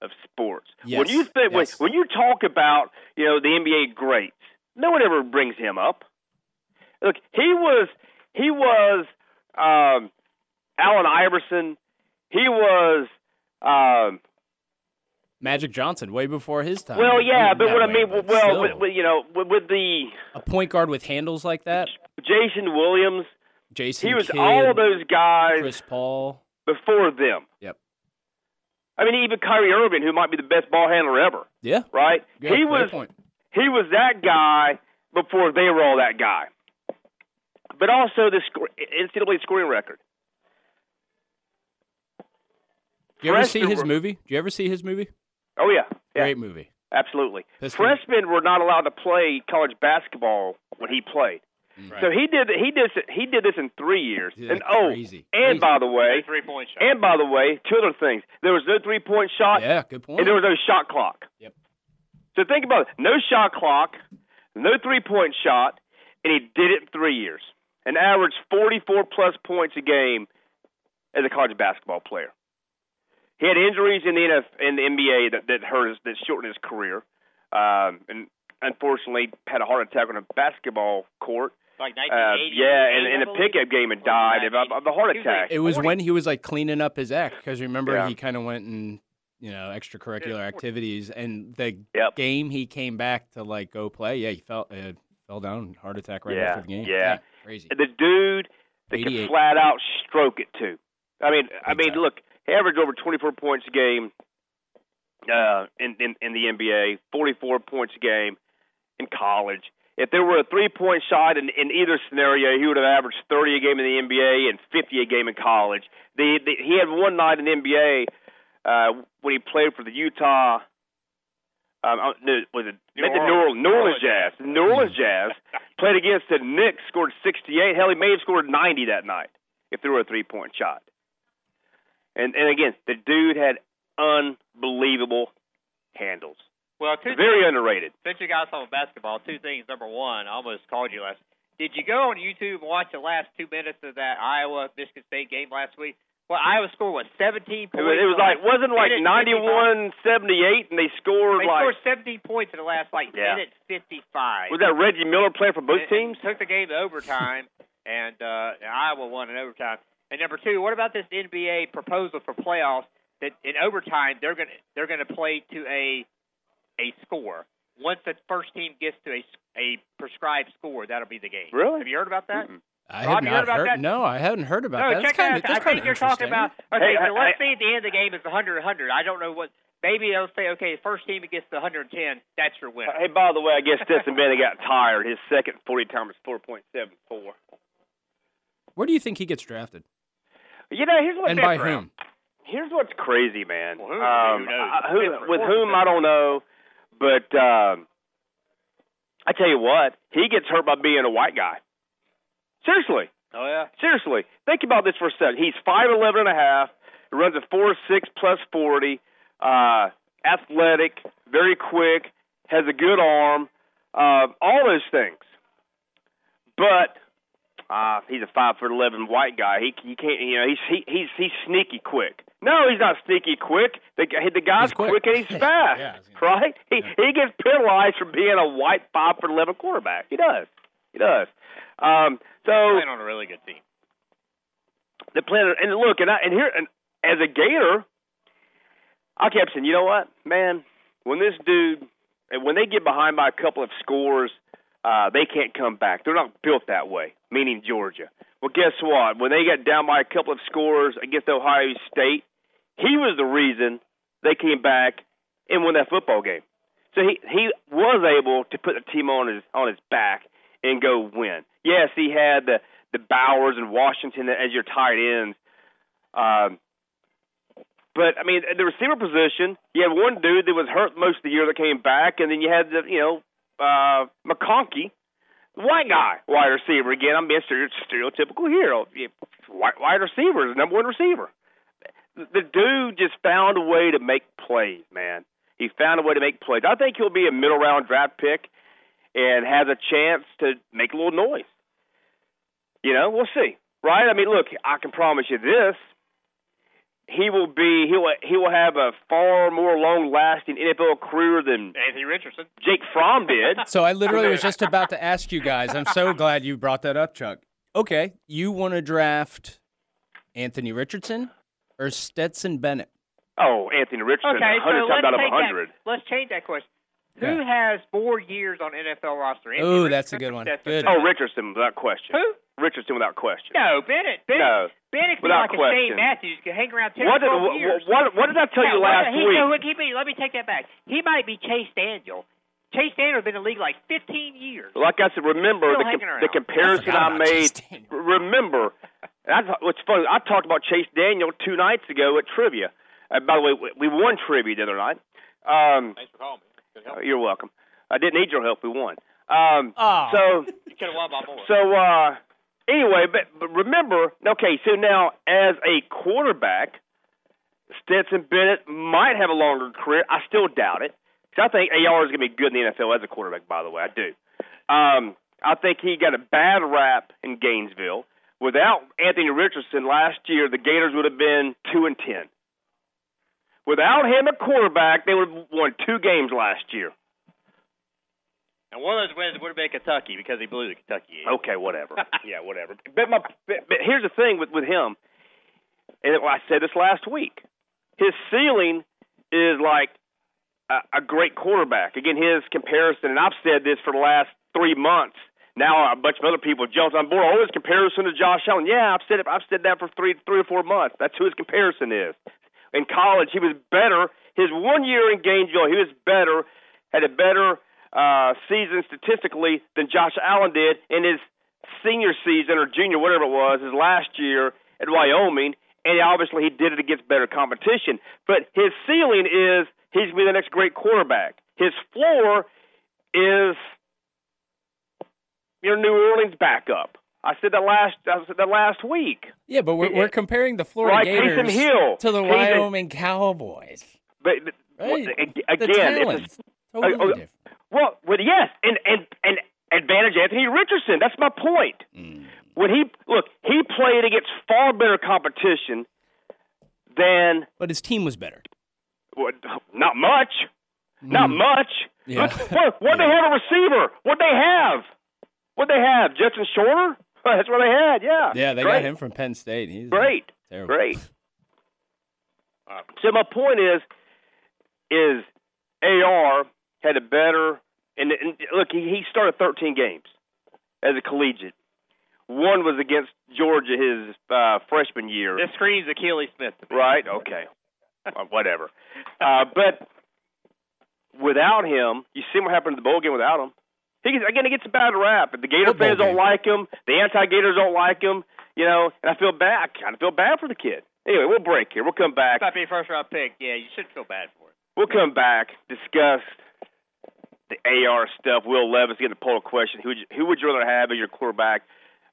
of sports. Yes, When you think yes. when, when you talk about you know the NBA greats, no one ever brings him up. Look, he was he was um, Allen Iverson. He was um, Magic Johnson, way before his time. well, yeah, but what I mean, but well, with, with, you know, with, with the a point guard with handles like that. Jason Williams, Jason he was Kidd, all of those guys Chris Paul. before them. Yep. I mean, even Kyrie Irving, who might be the best ball handler ever, Yeah. right? Yeah, he was point. he was that guy before they were all that guy. But also the sc- NCAA scoring record. Do you ever see his were- movie? Do you ever see his movie? Oh yeah, yeah. Great movie. Absolutely. Pistol- Freshmen were not allowed to play college basketball when he played. Mm. So he did he did he did this in three years. Yeah, and oh, crazy. and by the way, Three point shot. and by the way, two other things. There was no three point shot, Yeah, good point. and there was no shot clock. Yep. So think about it: no shot clock, no three point shot, and he did it in three years, and averaged forty four plus points a game as a college basketball player. He had injuries in the NF, in the NBA that that hurt his, that shortened his career, um, and unfortunately had a heart attack on a basketball court. Like Uh, 1980. yeah, and in a believe. pickup game and died of, of a heart attack. It was when he was like cleaning up his act because remember Yeah. he kind of went and you know extracurricular activities and the Yep. game he came back to like go play. Yeah, he felt uh, fell down heart attack right yeah, after the game. Yeah, crazy. The dude that can 88. flat out stroke it too. I mean, I mean, look, he averaged over 24 points a game uh, in, in in the NBA, 44 points a game in college. If there were a three-point shot in, in either scenario, he would have averaged 30 a game in the NBA and 50 a game in college. The, the, he had one night in the NBA uh, when he played for the Utah. Um, uh, no, was it New the New Orleans, New Orleans Jazz? New Orleans Jazz played against the Knicks, scored 68. Hell, he may have scored 90 that night if there were a three-point shot. And and again, the dude had unbelievable handles. Well, two Very things, underrated. Since you guys talking basketball, two things. Number one, I almost called you last. Did you go on YouTube and watch the last two minutes of that Iowa Michigan State game last week? Well, Iowa scored what 17 It points. was, it was like wasn't like minute 91 78 and they scored They like scored 17 points in the last like Yeah. minute 55. was that Reggie Miller playing for both And- teams? and Took the game to overtime, and uh, Iowa won in overtime. And number two, what about this NBA proposal for playoffs that in overtime they're gonna they're gonna play to a a score. Once the first team gets to a a prescribed score, that'll be the game. Really? Have you heard about that? I Rob, have not heard about that? No, I haven't heard about no, that. check that's kinda, that out. I think you're talking about. Okay, Hey, so I- let's I- say at the end of the game it's 100 100. I don't know what. Maybe they'll say, okay, the first team that gets to 110, that's your winner. Hey, by the way, I guess Stetson Bennett got tired. His second 40 time was 4.74. Where do you think he gets drafted? You know, here's what's and by interesting. whom? Here's what's crazy, man. who? um, Who knows? I- who- with whom I don't know, but um, I tell you what, he gets hurt by being a white guy. Seriously, Oh yeah. seriously. Think about this for a second. He's five eleven and a half. Runs a four six plus forty. Uh, athletic, very quick, has a good arm. Uh, all those things. But uh, he's a five foot eleven white guy. He he can't. You know, he's he, he's he's sneaky quick. No, he's not sneaky quick. The the guy's quick. and he's fast. right? He he gets penalized for being a white five foot eleven quarterback. He does. He does. Um, so Playing on a really good team. the planet and look and I and here and as a Gator, I kept saying, you know what, man, when this dude when they get behind by a couple of scores, uh, they can't come back. They're not built that way, meaning Georgia. Well, guess what? When they got down by a couple of scores against Ohio State, he was the reason they came back and won that football game. So he he was able to put the team on his on his back and go win. Yes, he had the the Bowers and Washington as your tight ends. Um, but I mean, the receiver position, you had one dude that was hurt most of the year that came back, and then you had the you know uh, McConkey, white guy, wide receiver. Again, I'm being stereotypical here. White wide receiver is number one receiver. The dude just found a way to make plays, man. He found a way to make plays. I think he'll be a middle round draft pick and has a chance to make a little noise. You know, we'll see. Right? I mean, look, I can promise you this. He will be he will he will have a far more long lasting NFL career than Anthony Richardson. Jake Fromm did. So I literally was just about to ask you guys. I'm so glad you brought that up, Chuck. Okay, you want to draft Anthony Richardson or Stetson Bennett? Oh, Anthony Richardson, Okay, so 100 let's times out of take 100. that. Let's change that question. Who Yeah. has four years on NFL roster? Oh, Ooh, that's a good or one. Stetson Good. Bennett? Oh, Richardson without question. Who? Richardson without question. No, Bennett. Bennett. No. Bennett could be Without like a question. Shane Matthews. Could hang around 10 What did, 12 what, years. what, what did I tell you last he, week? No, he, he- let me take that back. He might be Chase Daniel. Chase Daniel has been in the league like 15 years. Like I said, remember the, com- the comparison I, I made. Remember, and I, what's funny? I talked about Chase Daniel two nights ago at trivia. Uh, by the way, we, we won trivia the other night. Um, Thanks for calling me. Good help. you're welcome. I didn't need your help. We won. Um, Oh. So, You could have won by more. so uh, anyway, but, but remember, okay. So now, as a quarterback, Stetson Bennett might have a longer career. I still doubt it. 'Cause I think AR is going to be good in the NFL as a quarterback. By the way, I do. Um, I think he got a bad rap in Gainesville. Without Anthony Richardson last year, the Gators would have been two and ten. Without him at quarterback, they would have won two games last year. And one of those wins would have been Kentucky because he blew the Kentucky game. Okay, whatever. yeah, whatever. But my but, but here's the thing with with him, and I said this last week. His ceiling is like a, a great quarterback. Again, his comparison, and I've said this for the last three months. Now a bunch of other people jumped on board. Oh, his comparison to Josh Allen. Yeah, I've said it. I've said that for three three or four months. That's who his comparison is. In college, he was better. His one year in Gainesville, he was better. Had a better uh, season statistically than Josh Allen did in his senior season or junior, whatever it was, his last year at Wyoming. And obviously, he did it against better competition. But his ceiling is he's going to be the next great quarterback. His floor is your New Orleans backup. I said that last. I said that last week. Yeah, but we're, we're comparing the Florida Right, Gators Hill. to the Taysom- Wyoming Cowboys. But but- Right. again, it's a, totally uh, different. well, well, yes, and and and advantage Anthony Richardson. That's my point. Mm. When he look, he played against far better competition than. But his team was better. What, not much. Not Mm. much. Yeah. What what they have a receiver? What they have? What they have? Justin Shorter. That's what they had. Yeah. Yeah, they Great. got him from Penn State. He's Great. terrible. Great. So my point is, is AR had a better and, and look, he, he started 13 games as a collegiate. One was against Georgia his uh, freshman year. This screams Achilles Smith to me. Right? Okay. Uh, whatever. Uh, but without him, you see what happened to the bowl game without him. He gets, again, he gets a bad rap. The Gator What bowl fans don't like him. The anti-Gators don't like him. You know, and I feel bad. Kind of feel bad for the kid. Anyway, we'll break here. We'll come back. Might be a first round pick. Yeah, you should feel bad for it. We'll come back, discuss the AR stuff. Will Levis get the poll question. Who would you, who would you rather have as your quarterback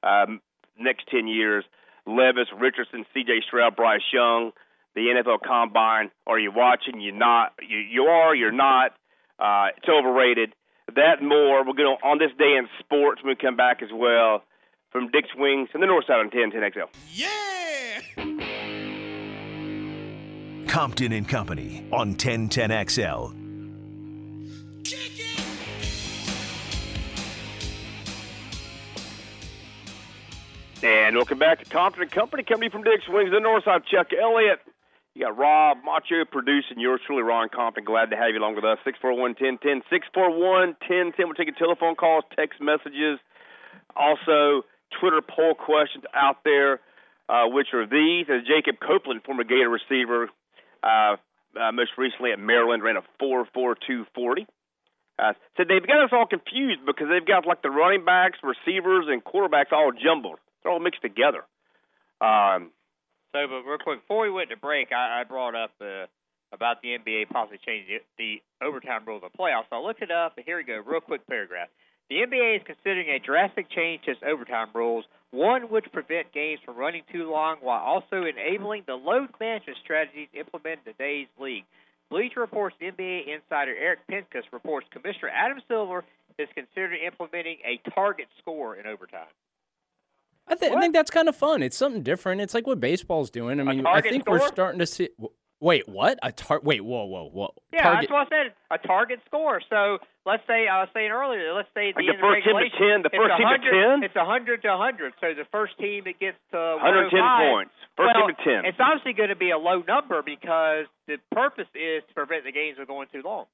um, next ten years? Levis, Richardson, C.J. Stroud, Bryce Young, the NFL Combine. Are you watching? You not? You you are. You're not. Uh, it's overrated. That and more. We're going to on this day in sports. When we come back as well from Dick's Wings and the North Side on 1010 XL. Yeah! Compton and Company on 1010XL. And welcome back to Compton and Company, company from Dick's Wings, the North Side. Chuck Elliott. You got Rob Macho producing yours truly, Ron Compton. Glad to have you along with us. 641 1010. 641 1010. We're taking telephone calls, text messages, also Twitter poll questions out there, uh, which are these. As Jacob Copeland, former Gator receiver, uh, uh, most recently at Maryland, ran a 4.4240. Uh, said they've got us all confused because they've got like the running backs, receivers, and quarterbacks all jumbled. They're all mixed together. Um, So, but real quick, before we went to break, I, I brought up uh, about the NBA possibly changing the, the overtime rules of the playoffs. So I looked it up, and here we go. Real quick paragraph. The NBA is considering a drastic change to its overtime rules, one which prevent games from running too long while also enabling the load management strategies implemented in today's league. Bleacher Reports NBA insider Eric Pincus reports Commissioner Adam Silver is considering implementing a target score in overtime. I, th- I think that's kind of fun. It's something different. It's like what baseball's doing. I mean, I target think we're starting to see. Wait, what? A tar? Wait, whoa, whoa, whoa. Yeah, Target. that's what I said. A target score. So let's say I was saying earlier. Let's say the, Like the end of first team to 10, the it's first team to 100 10? It's a hundred to hundred. So the first team that gets to 110 points. First well, team to 10. It's obviously going to be a low number because the purpose is to prevent the games from going too long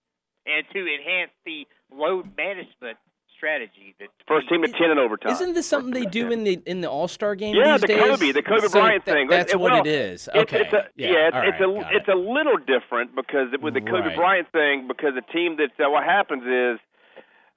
and to enhance the load management strategy. That first team to 10 in overtime. Isn't this something they do in the in the All Star game? yeah, these the days? Kobe, the Kobe So Bryant that- thing. That's It- what it is. Okay. It's a, yeah, it's, all it's a got it's a little different because with the Kobe Right. Bryant thing, because the team that uh, what happens is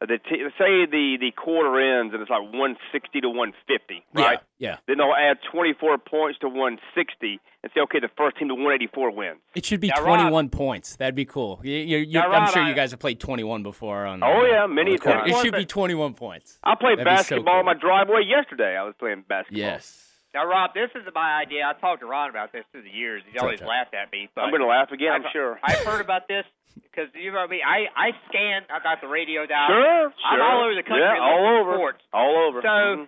the t- say the the quarter ends and it's like 160 to 150, right? Yeah. Then they'll add 24 points to 160 and say, okay, the first team to 184 wins. It should be Now, Rob- 21 points. That'd be cool. You, you, you, I'm Rob, sure I- you guys have played 21 before on. Oh, uh, yeah, many times. It should be 21 points. I played That'd so basketball on cool. my driveway yesterday. I was playing basketball. Yes. Now, Rob, this is my idea. I talked to Ron about this through the years. He always sure. laughed at me. But I'm going to laugh again, I'm I've- sure. I've heard about this because you know what I mean. I I scan. I got the radio down. Sure, I'm sure. all over the country. Yeah, all over. Sports. All over. So Mhm.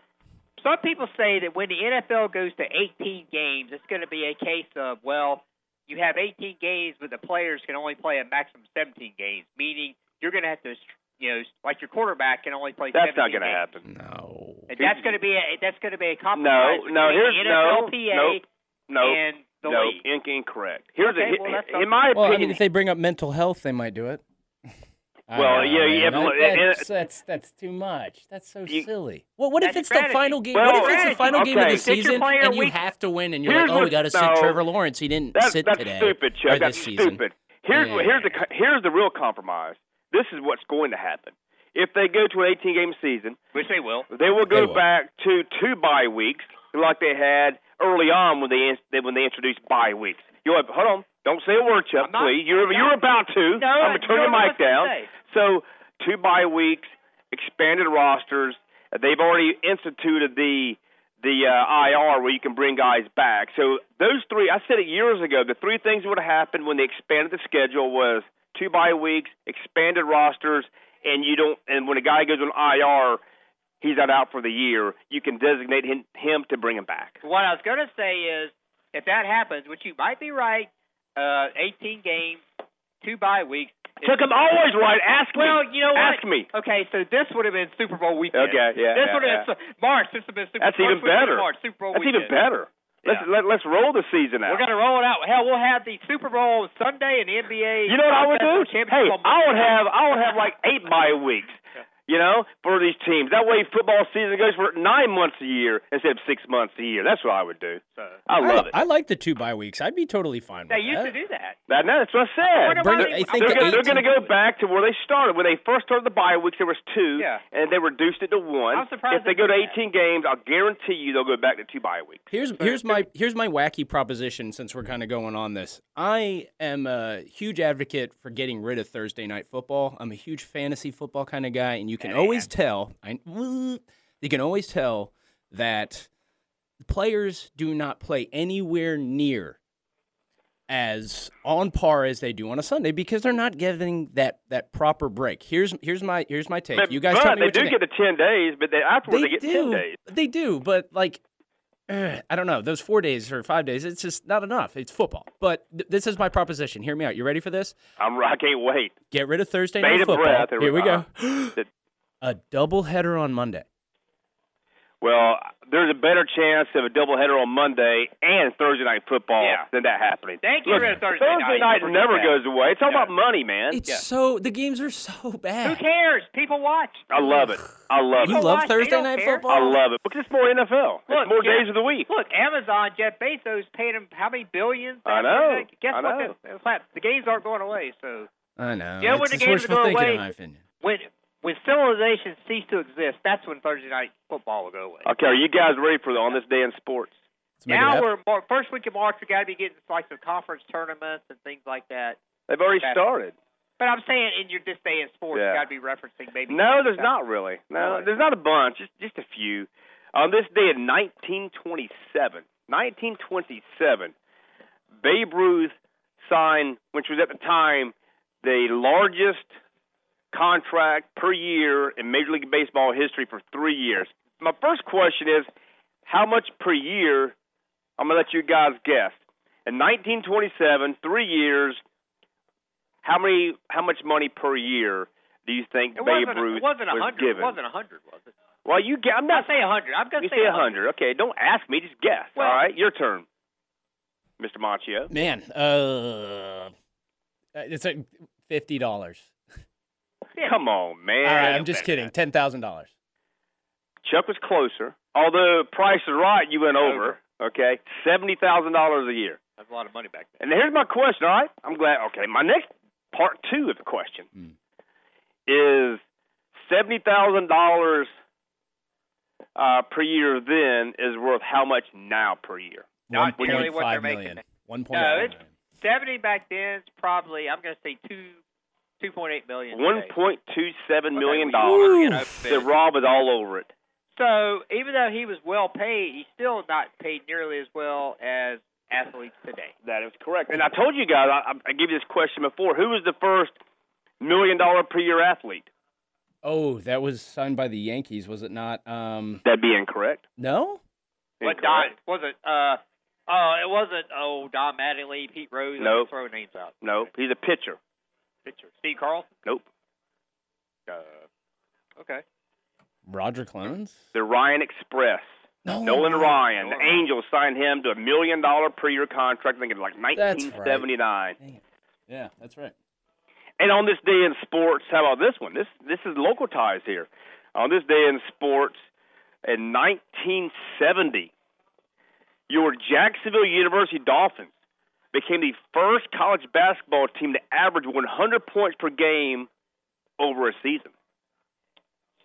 some people say that when the NFL goes to 18 games, it's going to be a case of well, you have 18 games, but the players can only play a maximum 17 games, meaning you're going to have to you know, like your quarterback can only play. That's 17 not going to happen. No. And that's going to be a that's going to be a compromise. No, no. Here's the no, NFLPA no, no, and the no. league. in- incorrect. Here's Okay, a, well, that's in my Well, I opinion. mean, if they bring up mental health, they might do it. Well, don't yeah, know, yeah, man. That- that's, that's that's too much. That's so silly. Well, what if That's it's the final game? Well, what if it's the strategy. final game of the Sit season and you week- have to win, and you're Here's like, oh, we got to sit no. Trevor Lawrence. He didn't That's, sit that's today stupid, Chuck. That's stupid. Here's what here's the here's the real compromise. This is what's going to happen. If they go to an 18 game season, which they will, they will go They will. back to two bye weeks like they had early on when they when they introduced bye weeks. You hold on, don't say a word, Chuck, not- please. You're I'm you're about to. No, I'm gonna turn your mic down. So two bye weeks, expanded rosters. They've already instituted the the uh, IR where you can bring guys back. So those three, I said it years ago. The three things that would have happened when they expanded the schedule was two bye weeks, expanded rosters, and you don't. And when a guy goes on IR, he's not out for the year. You can designate him, him to bring him back. What I was going to say is, if that happens, which you might be right, uh, 18 games, two bye weeks. Chuck, I'm always right. Ask me. Well, you know what? Ask me. Okay, so this would have been Super Bowl weekend. Okay, yeah, This yeah, would have yeah. been March. This would have been Super. Bowl. That's even better. March, Super Bowl That's weekend. even better. Let's let, let's roll the season out. We're gonna roll it out. Hell, we'll have the Super Bowl on Sunday and the NBA. You know what I would do? Hey, I would have I would have like eight bye weeks. You know, for these teams. That way, football season goes for nine months a year instead of six months a year. That's what I would do. I love it. I like the two bye weeks. I'd be totally fine They with that. They used to do that. That, no, that's what I said. Bring They're, I think they're, the gonna, they're gonna go back to where they started. When they first started the bye weeks, there was two, Yeah. and they reduced it to one. I'm surprised if they they go to did that. 18 games, I'll guarantee you they'll go back to two bye weeks. Here's here's my here's my wacky proposition since we're kind of going on this. I am a huge advocate for getting rid of Thursday night football. I'm a huge fantasy football kind of guy, and you can always tell. I you can always tell that players do not play anywhere near as on par as they do on a Sunday because they're not getting that that proper break. Here's here's my here's my take. But, you guys tell me they do get the 10 days, but they, afterwards they, get do. 10 days. They do, but like, eh, I don't know. Those four days or five days, it's just not enough. It's football. But th- this is my proposition. Hear me out. You ready for this? I'm, I can't wait. Get rid of Thursday Bait night football. breath. Here we go. Uh, A double header on Monday. Well, there's a better chance of a doubleheader on Monday and Thursday night football Yeah. than that happening. Thank you Look, for Thursday Thursday night. night never Yeah. goes away. It's all about money, man. It's so the games are so bad. Who cares? People watch. I love it. I love You it. love watch, Thursday night care. football? I love it because it's more NFL. Look, it's more Jeff- days of the week. Look, Amazon, Jeff Bezos paid him how many billions? I know. Guess I what? know. The, the, the games aren't going away. So I know. You know when the games wishful go away? in my opinion. when when civilization ceased to exist, that's when Thursday night football will go away. Okay, are you guys ready for the, on this day in sports? Let's make it now we're more, first week of March. We got to be getting like some conference tournaments and things like that. They've already That's- started. But I'm saying in your this day in sports, Yeah. you got to be referencing maybe. No, there's not really. No, Really? there's not a bunch. Just just a few. On this day in 1927, 1927, Babe Ruth signed, which was at the time the largest contract per year in Major League Baseball history for three years. My first question is, how much per year? I'm gonna let you guys guess. In 1927, three years, how many? How much money per year do you think It Babe wasn't. Ruth it wasn't a was given? It wasn't hundred, was it? Well, you get. I'm I not say a hundred. I'm gonna say say a a hundred. Okay, don't ask me. Just guess. Well- all right, your turn, Mr. Machio. Man, uh, it's like fifty dollars. Come on, man. All right, I'm just kidding. Ten thousand dollars. Chuck was closer. Although Price is Right, you went over. Okay, seventy thousand dollars a year. That's a lot of money back then. And here's my question. All right, I'm glad. Okay, my next part two of the question is seventy thousand dollars uh, per year. Then is worth how much now per year? Not One nearly point what they're five making. One point No, it's seventy back then. It's probably I'm gonna say two, two point eight million. One today. point two seven Okay, dollars. you That Rob is all over it. So even though he was well paid, he's still not paid nearly as well as athletes today. That is correct. And I told you guys, I, I gave you this question before. Who was the first million dollar per year athlete? Oh, that was signed by the Yankees, was it not? Um, That'd be incorrect. no. What Don was it? Uh, oh, it wasn't. Oh, Don Mattingly, Pete Rose. I'm Nope. Throw names out. Nope. He's a pitcher. Pitcher. Steve Carlton. Nope. Uh, okay. Roger Clemens. The Ryan Express. No Nolan. Ryan. The Angels signed him to a million dollar per year contract. I think it was like That's right. 1979. Yeah, that's right. And on this day in sports, how about this one? This this is local ties here. On this day in sports, in 1970, your Jacksonville University Dolphins became the first college basketball team to average 100 points per game over a season.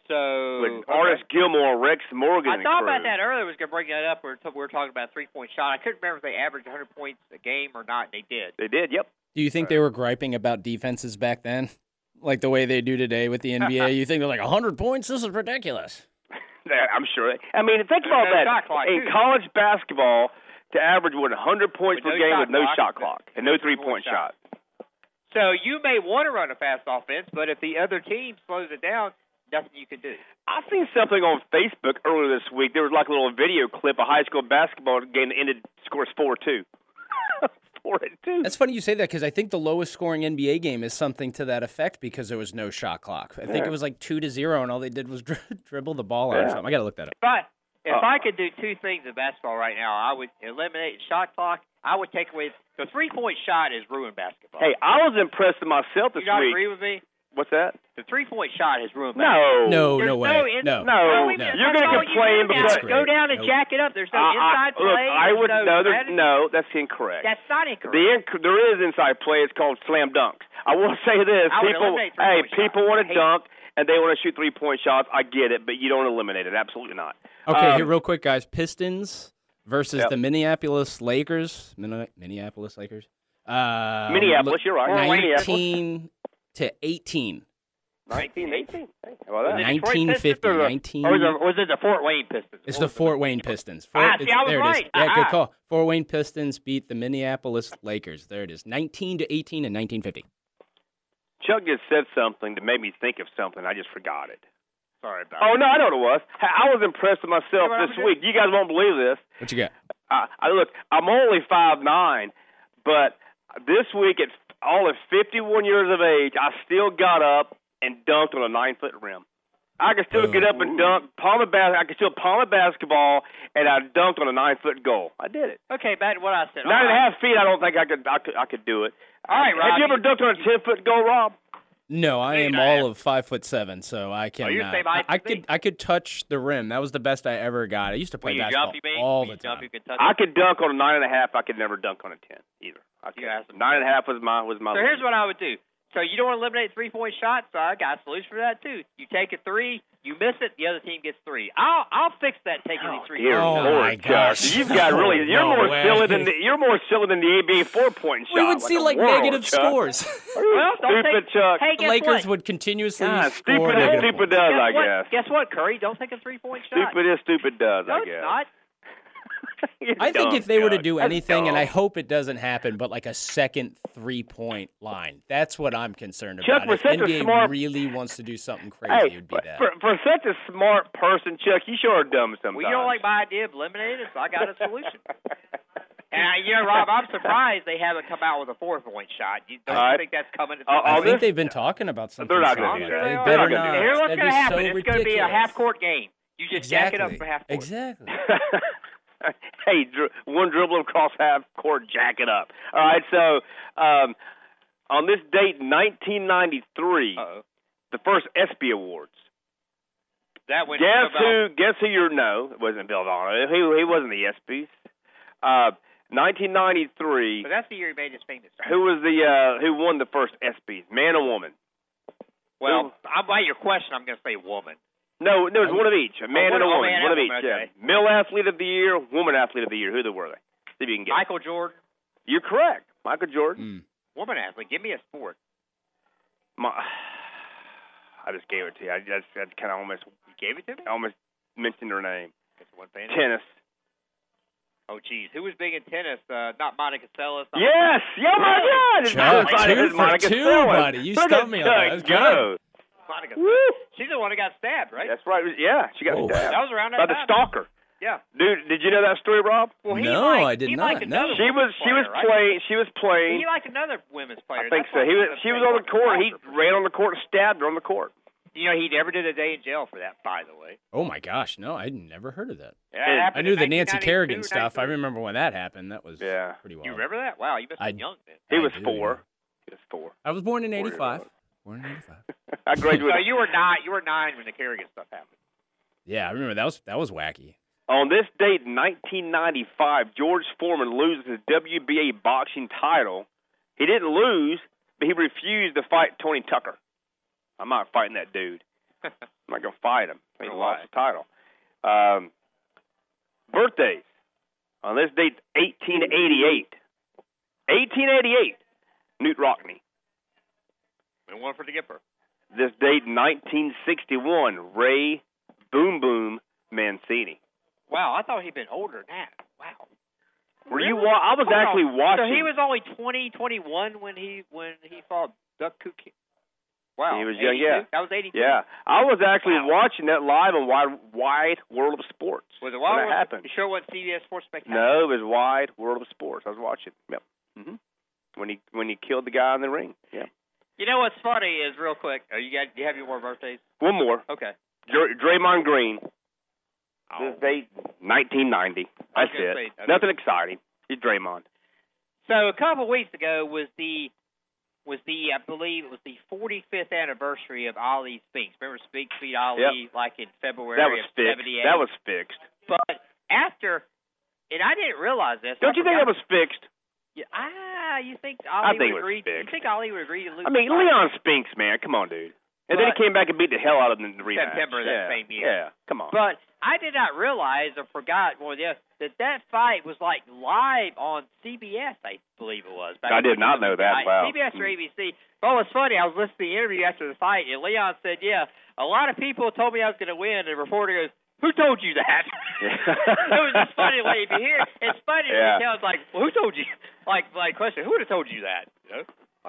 So With Artis Gilmore, Rex Morgan, I thought crew. about that earlier. I was going to bring that up. We were, we were talking about three point shot. I couldn't remember if they averaged 100 points a game or not. They did. They did. Yep. Do you think they uh. were griping about defenses back then, like the way they do today with the NBA? you think they're like 100 points? This is ridiculous. I'm sure. I mean, think about no that. in college basketball, to average what 100 points With per no game with no clock, shot clock and no three three-point point shot. So you may want to run a fast offense, but if the other team slows it down, nothing you can do. I seen something on Facebook earlier this week. There was like a little video clip, a high school basketball game that ended scores four two. four two. That's funny you say that because I think the lowest scoring NBA game is something to that effect because there was no shot clock. I think Yeah. it was like two to zero, and all they did was dri- dribble the ball out or Yeah. something. I got to look that up. But if Uh, I could do two things in basketball right now, I would eliminate shot clock. I would take away the three point shot is ruined basketball. Hey, I was impressed with myself you this not week. agree with me? What's that? The three point shot has ruined No. basketball. No, There's no way. in- No. No, we- no. You're gonna complain because- go down and Nope. jack it up. There's no I- I- inside look, play. I there's would no no, there's, strategy. no, that's incorrect. That's not incorrect. The inc- there is inside play. It's called slam dunks. I will say this: I people, hey, people want to hate dunk and they want to shoot three point shots. I get it, but you don't eliminate it. Absolutely not. Okay, Um, here real quick, guys. Pistons versus Yep. the Minneapolis Lakers. Minne- Minneapolis Lakers. Uh, Minneapolis, you're right. Nineteen to eighteen. 1918. Hey, how about that? Was it Detroit 1950, Pistons or the- 19 Or was it, was it the Fort Wayne Pistons? It's the? Fort Wayne Pistons. Fort, Ah, see, I was there it is. right. Yeah, Ah. good call. Fort Wayne Pistons beat the Minneapolis Lakers. There it is. 19 to 18 in 1950. Chuck just said something that made me think of something. I just forgot it. Sorry about Oh no, I know what it was. I was impressed with myself You this I'm week. You guys won't believe this. What you got? I, I look, I'm only five nine, but this week at all at 51 years of age, I still got up and dunked on a nine foot rim. I could still get up and oh, dunk, palm a bas- I could still palm a basketball, and I dunked on a nine foot goal. I did it. Okay, back to what I said. Nine and a half feet. I don't think I could. I could. I could do it. All right, Have you ever dunked on a ten foot goal, Rob? No, I am all of five foot seven, so I can. Oh, you're the same height I, I could. I could touch the rim. That was the best I ever got. I used to play When you basketball jump, you all When the you jump, time. you can touch I could dunk on a nine and a half. I could never dunk on a ten either. I could. Nine and a half was my was my. So here's what I would do. So you don't want to eliminate three point shots. So I got a solution for that too. You take a three, you miss it, the other team gets three. I'll I'll fix that taking these oh, three. Dear Oh, Lord, my Chuck, gosh. you've got really. You're No more way. silly than the, you're more silly than the NBA four point shot. We would like see a like world, negative Chuck. scores. Well, don't Stupid take, Chuck. Hey, guess Lakers what? would continuously God, score stupid as stupid does, guess I what? guess. Guess what, Curry? Don't take a three point shot. Stupid is stupid does, no, I it's guess. not. You're I think if they were to do anything, and I hope it doesn't happen, but like a second three point line, that's what I'm concerned Chuck, about. for If such a NBA smart- really wants to do something crazy, Hey, it would be that. for, for such a smart person, Chuck, you sure are dumb sometimes. Well, you don't like my idea of eliminating it, so I got a solution. and I, you know, Rob, I'm surprised they haven't come out with a four point shot. You don't All right. think that's coming? To Uh, I think they've been talking about something. They're not similar. gonna do Sure that. they They better not not. Here's what's going to happen. so it's going to be a half court game. You just jack it up for half court. Exactly. hey, dri- one dribble across half court, jack it up. All right, so um, on this date, 1993, Uh-oh. the first ESPY Awards. That went Guess who? Guess who? You know, it wasn't Bill Donovan. He he wasn't the ESPYS. Uh, 1993. But that's the year he made his famous. Who was the uh, who won the first ESPYS? Man or woman? Well, I'm by your question. I'm going to say woman. No, no, it was one of each. A man one- and a oh, woman. man one of and each. okay. Yeah. Male athlete of the year, woman athlete of the year. Who they were they? See if you can get. it. Michael Jordan, You're correct. Michael Jordan. woman athlete. Give me a sport. My, I just gave it to you. I just I kind of almost You gave it to me. I almost mentioned her name. That's one thing. Tennis. Oh, geez. Who was big in tennis? Uh, not Monica Seles. not- Yes. Yeah, my God. It's Chuck, good. two It's for Monica two, Seles. buddy. You Look stumped at me on that. Chuck That was go. Monica. Woo. She's the one who got stabbed, right? That's right. Yeah, she got Oh. stabbed That was around by that the time. stalker. Yeah. Dude, did you know that story, Rob? Well, he No, liked, I did he not, Liked no. another She was women's she was player, right? playing she was playing He liked another women's player. I think That's so. He was she was on the court. He ran on the court and stabbed her on the court. You know, he never did a day in jail for that, by the way. Oh my gosh, no, I'd never heard of that. Yeah, I knew the Nancy Kerrigan stuff. I remember when that happened. That was Yeah. pretty wild. You remember that? Wow, you must I- be young then. He I was do, four. He was four. I was born in '85. Old. Born in '85. I graduated. So you were nine. You were nine when the Kerrigan stuff happened. Yeah, I remember that was that was wacky. On this date 1995, George Foreman loses his WBA boxing title. He didn't lose, but he refused to fight Tony Tucker. I'm not fighting that dude. I'm not going to fight him. He Why? lost the title. Um, birthdays. On this date, 1888. 1888, Knute Rockne. And one for the Gipper. This date, 1961, Ray Boom Boom Mancini. Wow, I thought he'd been older than that. Wow. Were you? Really? Wa- I was Wow. actually watching. So he was only 20, 21 when he when he fought Duk Koo. Wow. He was young, yeah. That was 82. Yeah, I was actually Wow. watching that live on Wide, Wide World of Sports. Was it when that World- happened? You sure wasn't CBS Sports Spectacular? No, it was Wide World of Sports. I was watching. Yep. hmm When he when he killed the guy in the ring. Yeah. You know what's funny is real quick. Are you got? Do you have your more birthdays? One more. Okay. Dr- Draymond Green. Oh. This date, 1990. I was That's it. say, I Nothing exciting. He's Draymond. So a couple of weeks ago was the was the I believe it was the 45th anniversary of Ali Spinks. Remember Spinks beat Ali like in February That was of fixed. 78. That was fixed. But after, and I didn't realize this. Don't you think that was fixed? Yeah, ah, you think Ali think would was agree? You think Ali would agree to lose? I mean. Leon Spinks, man. Come on, dude. And then he came back and beat the hell out of him in the rematch. September that yeah. same year. Yeah, come on. But I did not realize or forgot more than this, that that fight was like live on CBS. I believe it was. back I did not know that. 1999. Wow. CBS or ABC. Well, it's funny. I was listening to the interview after the fight, and Leon said, "Yeah, a lot of people told me I was going to win." And the reporter goes, "Who told you that?" it was just funny. Like if you hear, it's funny Yeah. to tell. It's like, well, "Who told you?" Like, like question, who would have told you that? You know?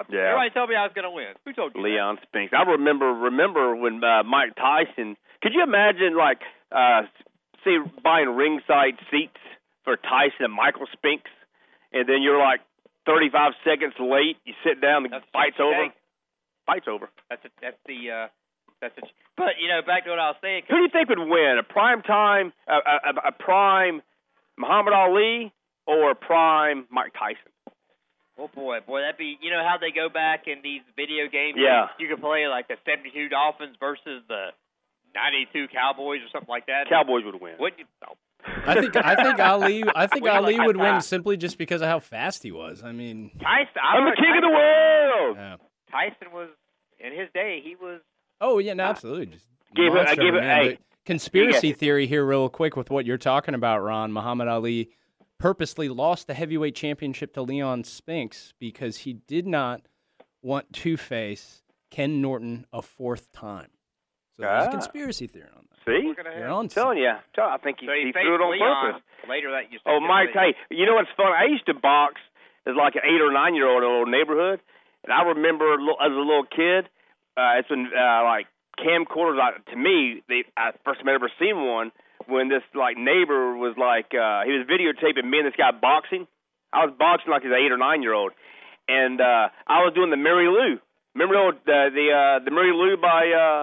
Yeah. Everybody told me I was going to win. Who told you? Leon Spinks. I remember remember when uh, Mike Tyson. Could you imagine like uh say buying ringside seats for Tyson and Michael Spinks, and then you're like 35 seconds late. You sit down, the That's fight's over. Fight's over. That's a, that's the uh, that's a, but you know back to what I was saying. Who do you think would win? A prime time, a, a, a- a prime Muhammad Ali, or a prime Mike Tyson? Oh boy, boy, that'd be you know how they go back in these video games. Yeah. you can play like the '72 Dolphins versus the '92 Cowboys or something like that. Cowboys would win. Wouldn't you? Oh. I think I think Ali I think Would Ali like would win simply just because of how fast he was. I mean, Tyson, I'm the remember king of the world. yeah. Tyson was in his day. He was Oh yeah, no, absolutely. Just Give it- I monster, give it- hey, conspiracy you theory here, real quick, with what you're talking about, Ron. Muhammad Ali purposely lost the heavyweight championship to Leon Spinks because he did not want to face Ken Norton a fourth time. So there's Ah. a conspiracy theory on that. See, You're on I'm telling you. I think he, so he, he threw it on Leon purpose. later that you. Oh, Mike, hey, you know what's funny? I used to box as like an eight or nine year old in a little neighborhood, and I remember as a little kid, uh, it's been uh, like camcorders. Like, to me, they I first time I ever seen one when this like neighbor was like uh, he was videotaping me and this guy boxing. I was boxing like as an eight or nine year old, and uh, I was doing the Mary Lou. Remember the old, uh, the uh, the Mary Lou by uh,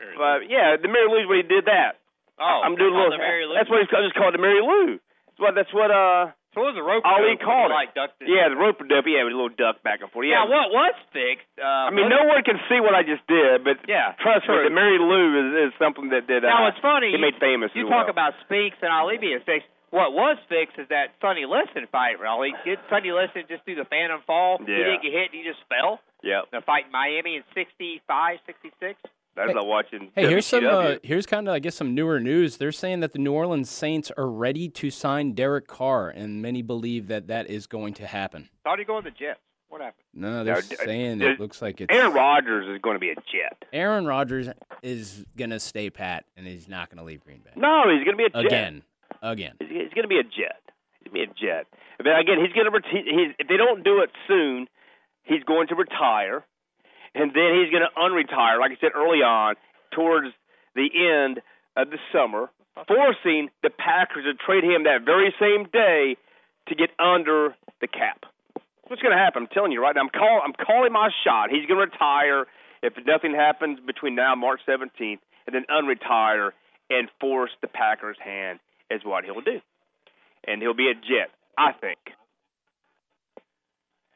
uh, yeah, the Mary Lou's where he did that. Oh, I'm doing a little. the Mary Lou. That's what he's I just called the Mary Lou. That's what that's what uh So it was a rope. Ali dope, called it. like ducked yeah the rope dope yeah with a little duck back and forth yeah. Now what was fixed? Uh, I mean no one can see what I just did, but Yeah, trust me, the Mary Lou is, is something that did. Now uh, it's funny. It made famous. You talk well. about Spinks and Ali being fixed. What was fixed is that Sonny Liston fight, really. Did Sonny Liston just do the phantom fall? Yeah. He didn't get hit. He just fell. Yeah. The fight in Miami in 65, 66. That's like watching. Hey, here's some. WCW. Uh, here's kind of, I guess, some newer news. They're saying that the New Orleans Saints are ready to sign Derek Carr, and many believe that that is going to happen. Thought he'd go on the Jets. What happened? No, they're No, saying uh, it looks like it's Aaron Rodgers is going to be a jet. Aaron Rodgers is gonna stay pat, and he's not gonna leave Green Bay No, he's going to be a jet. again, again. He's, he's going to be a jet. He's going to be a jet. But again, he's going to. He's if they don't do it soon, he's going to retire, and then he's going to unretire. Like I said early on, towards the end of the summer, forcing the Packers to trade him that very same day to get under the cap. What's going to happen? I'm telling you right now. I'm call I'm calling my shot. He's going to retire, if nothing happens between now and March 17th, and then unretire and force the Packers' hand is what he'll do, and he'll be a Jet, I think.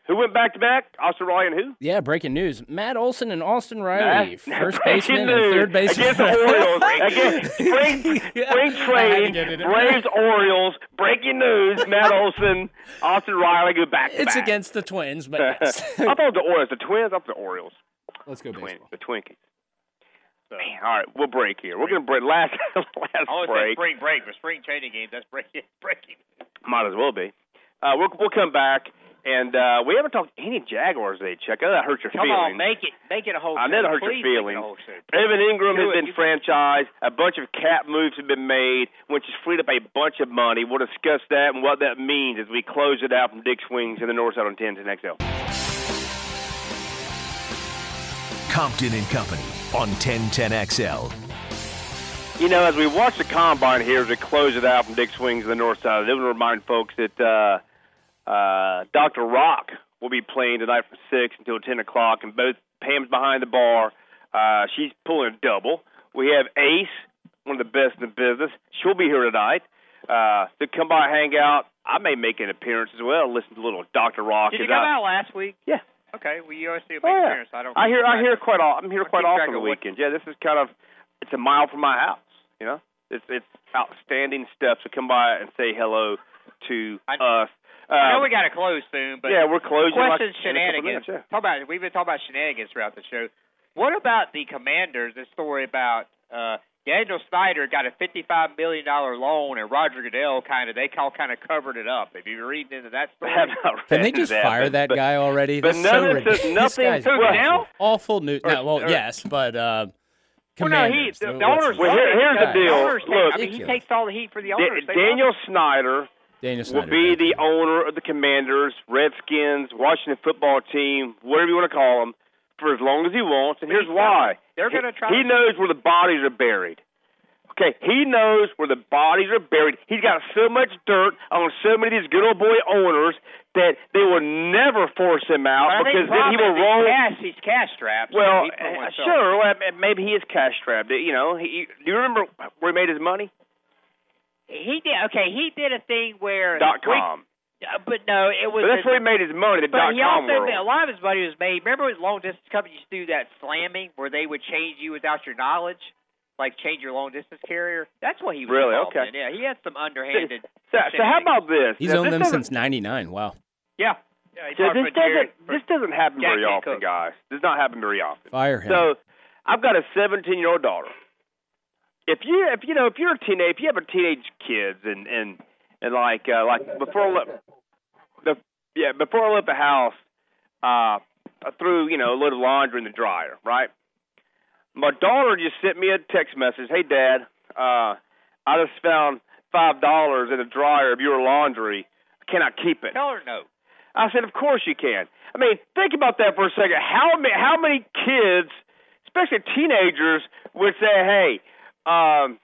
Who went back to back? Austin Riley and who? Yeah, breaking news. Matt Olson and Austin Riley, Matt- first breaking baseman and third baseman. against the Orioles. Against spring, spring trade, get it in. Braves, Orioles. Breaking news: Matt Olson, Austin Riley go back to It's against the Twins, but yes. I thought the Orioles, the Twins, I thought the Orioles. Let's go Twin, baseball. the Twinkies. Man, all right, we'll break here. We're gonna break last last I always say break. spring break, but spring training games, that's breaking. breaking. Might as well be. Uh, we'll we'll come back and uh, we haven't talked any Jaguars today, Chuck. I know that hurt your Come feelings. on, make it, make it a whole. I know show. that hurt your make it a feelings. Evan Engram Do has it. been You- franchised. A bunch of cap moves have been made, which has freed up a bunch of money. We'll discuss that and what that means as we close it out from Dick's Wings in the North Side on 1010XL. Compton and Company on 1010XL. You know, as we watch the combine here, as we close it out from Dick's Wings in the North Side, I want to remind folks that uh, uh, Dr. Rock will be playing tonight from 6 until 10 o'clock, and both Pam's behind the bar. Uh, she's pulling a double. We have Ace, one of the best in the business. She'll be here tonight. Uh, to come by, hang out. I may make an appearance as well. Listen to a little Dr. Rock. Did you come I- out last week? Yeah. Okay. Well, you always do a big Oh, yeah. appearance. I don't. I hear I hear quite often. I'm here quite often on the weekends. Yeah, this is kind of it's a mile from my house. You know, it's it's outstanding stuff. to come by and say hello to us. I know Um, we got to close soon, but yeah, we're closing like Questions, in shenanigans. minutes, yeah. Talk about we've been talking about shenanigans throughout the show. What about the Commanders? This story about uh, Daniel Snyder got a fifty-five million dollar loan, and Roger Goodell kind of they all kind of covered it up. Have you been reading into that story? Can they just fire that guy already? but That's none so of this- ridiculous. nothing- This guy's Who, awful. Goodell? Awful news. Or- No, well, or- yes, but uh, Well, no, he Commanders. the, the owners. Well, here- here's the The deal. owners take- Look- I mean, he takes all the heat for the owners. They Daniel Snyder Daniel will be the owner of the Commanders, Redskins, Washington football team, whatever you want to call them, for as long as he wants. And here's why. They're going to try. He to, knows where the bodies are buried. Okay, he knows where the bodies are buried. He's got so much dirt on so many of these good old boy owners that they will never force him out I think because then he will is roll. He's cash, he's cash strapped. Well, uh, sure. Well, maybe he is cash strapped. You know, he, do you remember where he made his money? He did. Okay, he did a thing where Dot com. Uh, but no, it was. But that's the- where he made his money. The But dot he com also world. made, a lot of his money was made. Remember, when long distance companies do that slamming, where they would change you without your knowledge, like change your long distance carrier. That's what he was Really? Okay. in. Yeah, he had some underhanded. So, so how about this? He's Now, owned this them since '99. Wow. Yeah. yeah he So talked this with Jared doesn't this doesn't happen Jack very often, Hancock. guys. Does not happen very often. Fire him. So I've got a 17 year old daughter. If you if you know if you're a teenage if you have a teenage kids and and and like uh, like before I left the yeah before I left the house, uh, I threw you know a little laundry in the dryer. Right. My daughter just sent me a text message. Hey, Dad, uh, I just found five dollars in the dryer of your laundry. Can I keep it? Tell her no. I said, of course you can. I mean, think about that for a second. How many, how many kids, especially teenagers, would say, hey, um,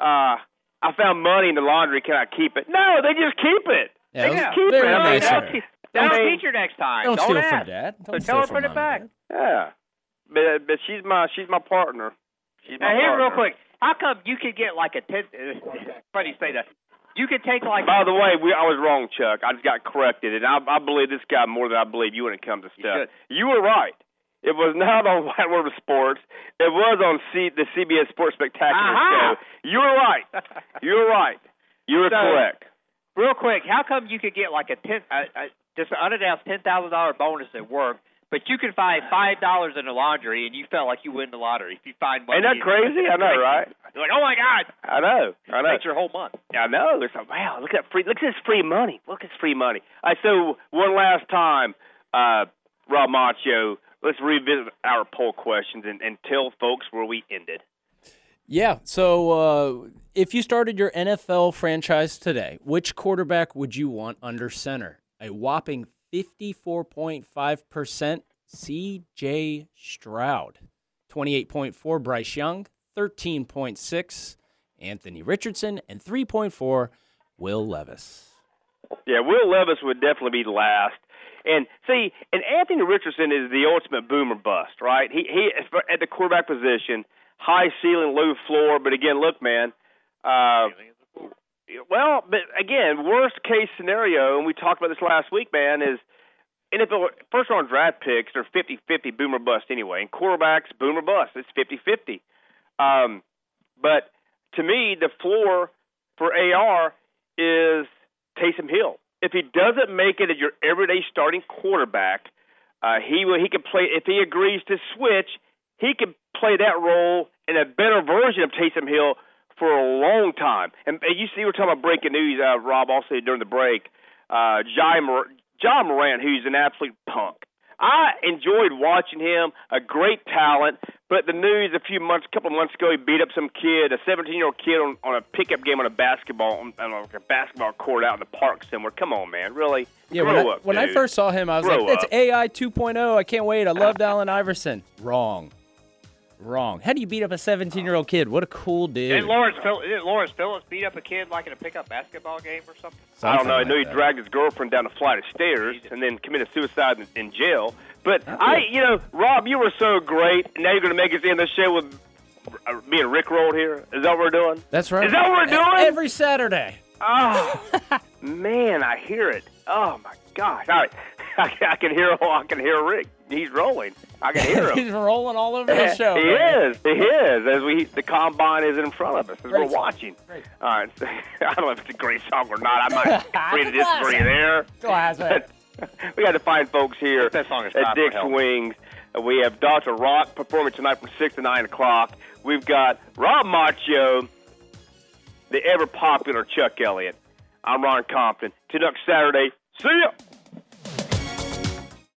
uh, I found money in the laundry. Can I keep it? No, they just keep it. Yeah, they those- just keep it. very I mean, nice they'll of te- her. That'll I mean, teach her next time. Don't steal ask. from Dad. Don't so steal tell her from put it Mom. back. Yeah, but but she's my she's my partner. She's my Now, here, real quick. How come you could get like a ten? funny you say that. You could take like. By the way, we, I was wrong, Chuck. I just got corrected, and I, I believe this guy more than I believe you when it comes to stuff. You, were right. It was not on Wide World of Sports. It was on C, the CBS Sports Spectacular Aha! show. You were right. You were right. You were So- correct. Real quick, how come you could get like a ten, uh, uh, just an unannounced ten thousand dollar bonus at work, but you can find five dollars in the laundry and you felt like you win the lottery if you find money? Ain't that crazy? I know, right? You're like, oh my god, I know. I know. that's your whole month. I know. It's like, wow, look at free. Look at this free money. Look at this free money. All right, so one last time, uh, Rob Macho. Let's revisit our poll questions and, and tell folks where we ended. Yeah. So uh, if you started your NFL franchise today, which quarterback would you want under center? A whopping 54.5% CJ Stroud, 28.4 Bryce Young, 13.6 Anthony Richardson, and 3.4 Will Levis. Yeah, Will Levis would definitely be last. And see, and Anthony Richardson is the ultimate boomer bust, right? He he at the quarterback position, high ceiling, low floor. But again, look, man. Uh, well, but again, worst case scenario, and we talked about this last week, man, is NFL first round draft picks are 50-50 boomer bust anyway, and quarterbacks boomer bust. It's 50-50. Um, but to me, the floor for AR is Taysom Hill. If he doesn't make it as your everyday starting quarterback, uh, he will. He can play if he agrees to switch. He can play that role in a better version of Taysom Hill for a long time. And, and you see, we're talking about breaking news, uh, Rob. Also during the break, uh, Jai Mor- Ja Morant, who's an absolute punk. I enjoyed watching him, a great talent. But the news a few months, a couple of months ago, he beat up some kid, a 17 year old kid, on, on a pickup game on a basketball on, on a basketball court out in the park somewhere. Come on, man, really? Yeah, Grow when, I, up, when I first saw him, I was Grow like, "That's up. AI 2.0. I can't wait. I loved Allen Iverson." Wrong, wrong. How do you beat up a 17 year old kid? What a cool dude. Didn't Lawrence, Phil- didn't Lawrence Phillips beat up a kid like in a pickup basketball game or something? I don't know. I Something know like he that. dragged his girlfriend down a flight of stairs and then committed suicide in, in jail. But I, you know, Rob, you were so great. Now you're going to make us end the show with uh, being rickrolled here. Is that what we're doing? That's right. Is that what we're doing? Every Saturday. Oh man, I hear it. Oh my gosh! All right, I, can- I can hear. I can hear Rick. He's rolling. I can hear him. He's rolling all over the show. He man. is. He is. As we, the combine is in front of us as Great we're song. watching. All right. so- I don't know if it's a great song or not. I might agree to disagree there. Classic. we got to find folks here That song is at Dick's. Wings. Uh, We have Dr. Rock performing tonight from 6 to 9 o'clock. We've got Rob Macho, the ever popular Chuck Elliott. I'm Ron Compton. Till next Saturday. See ya!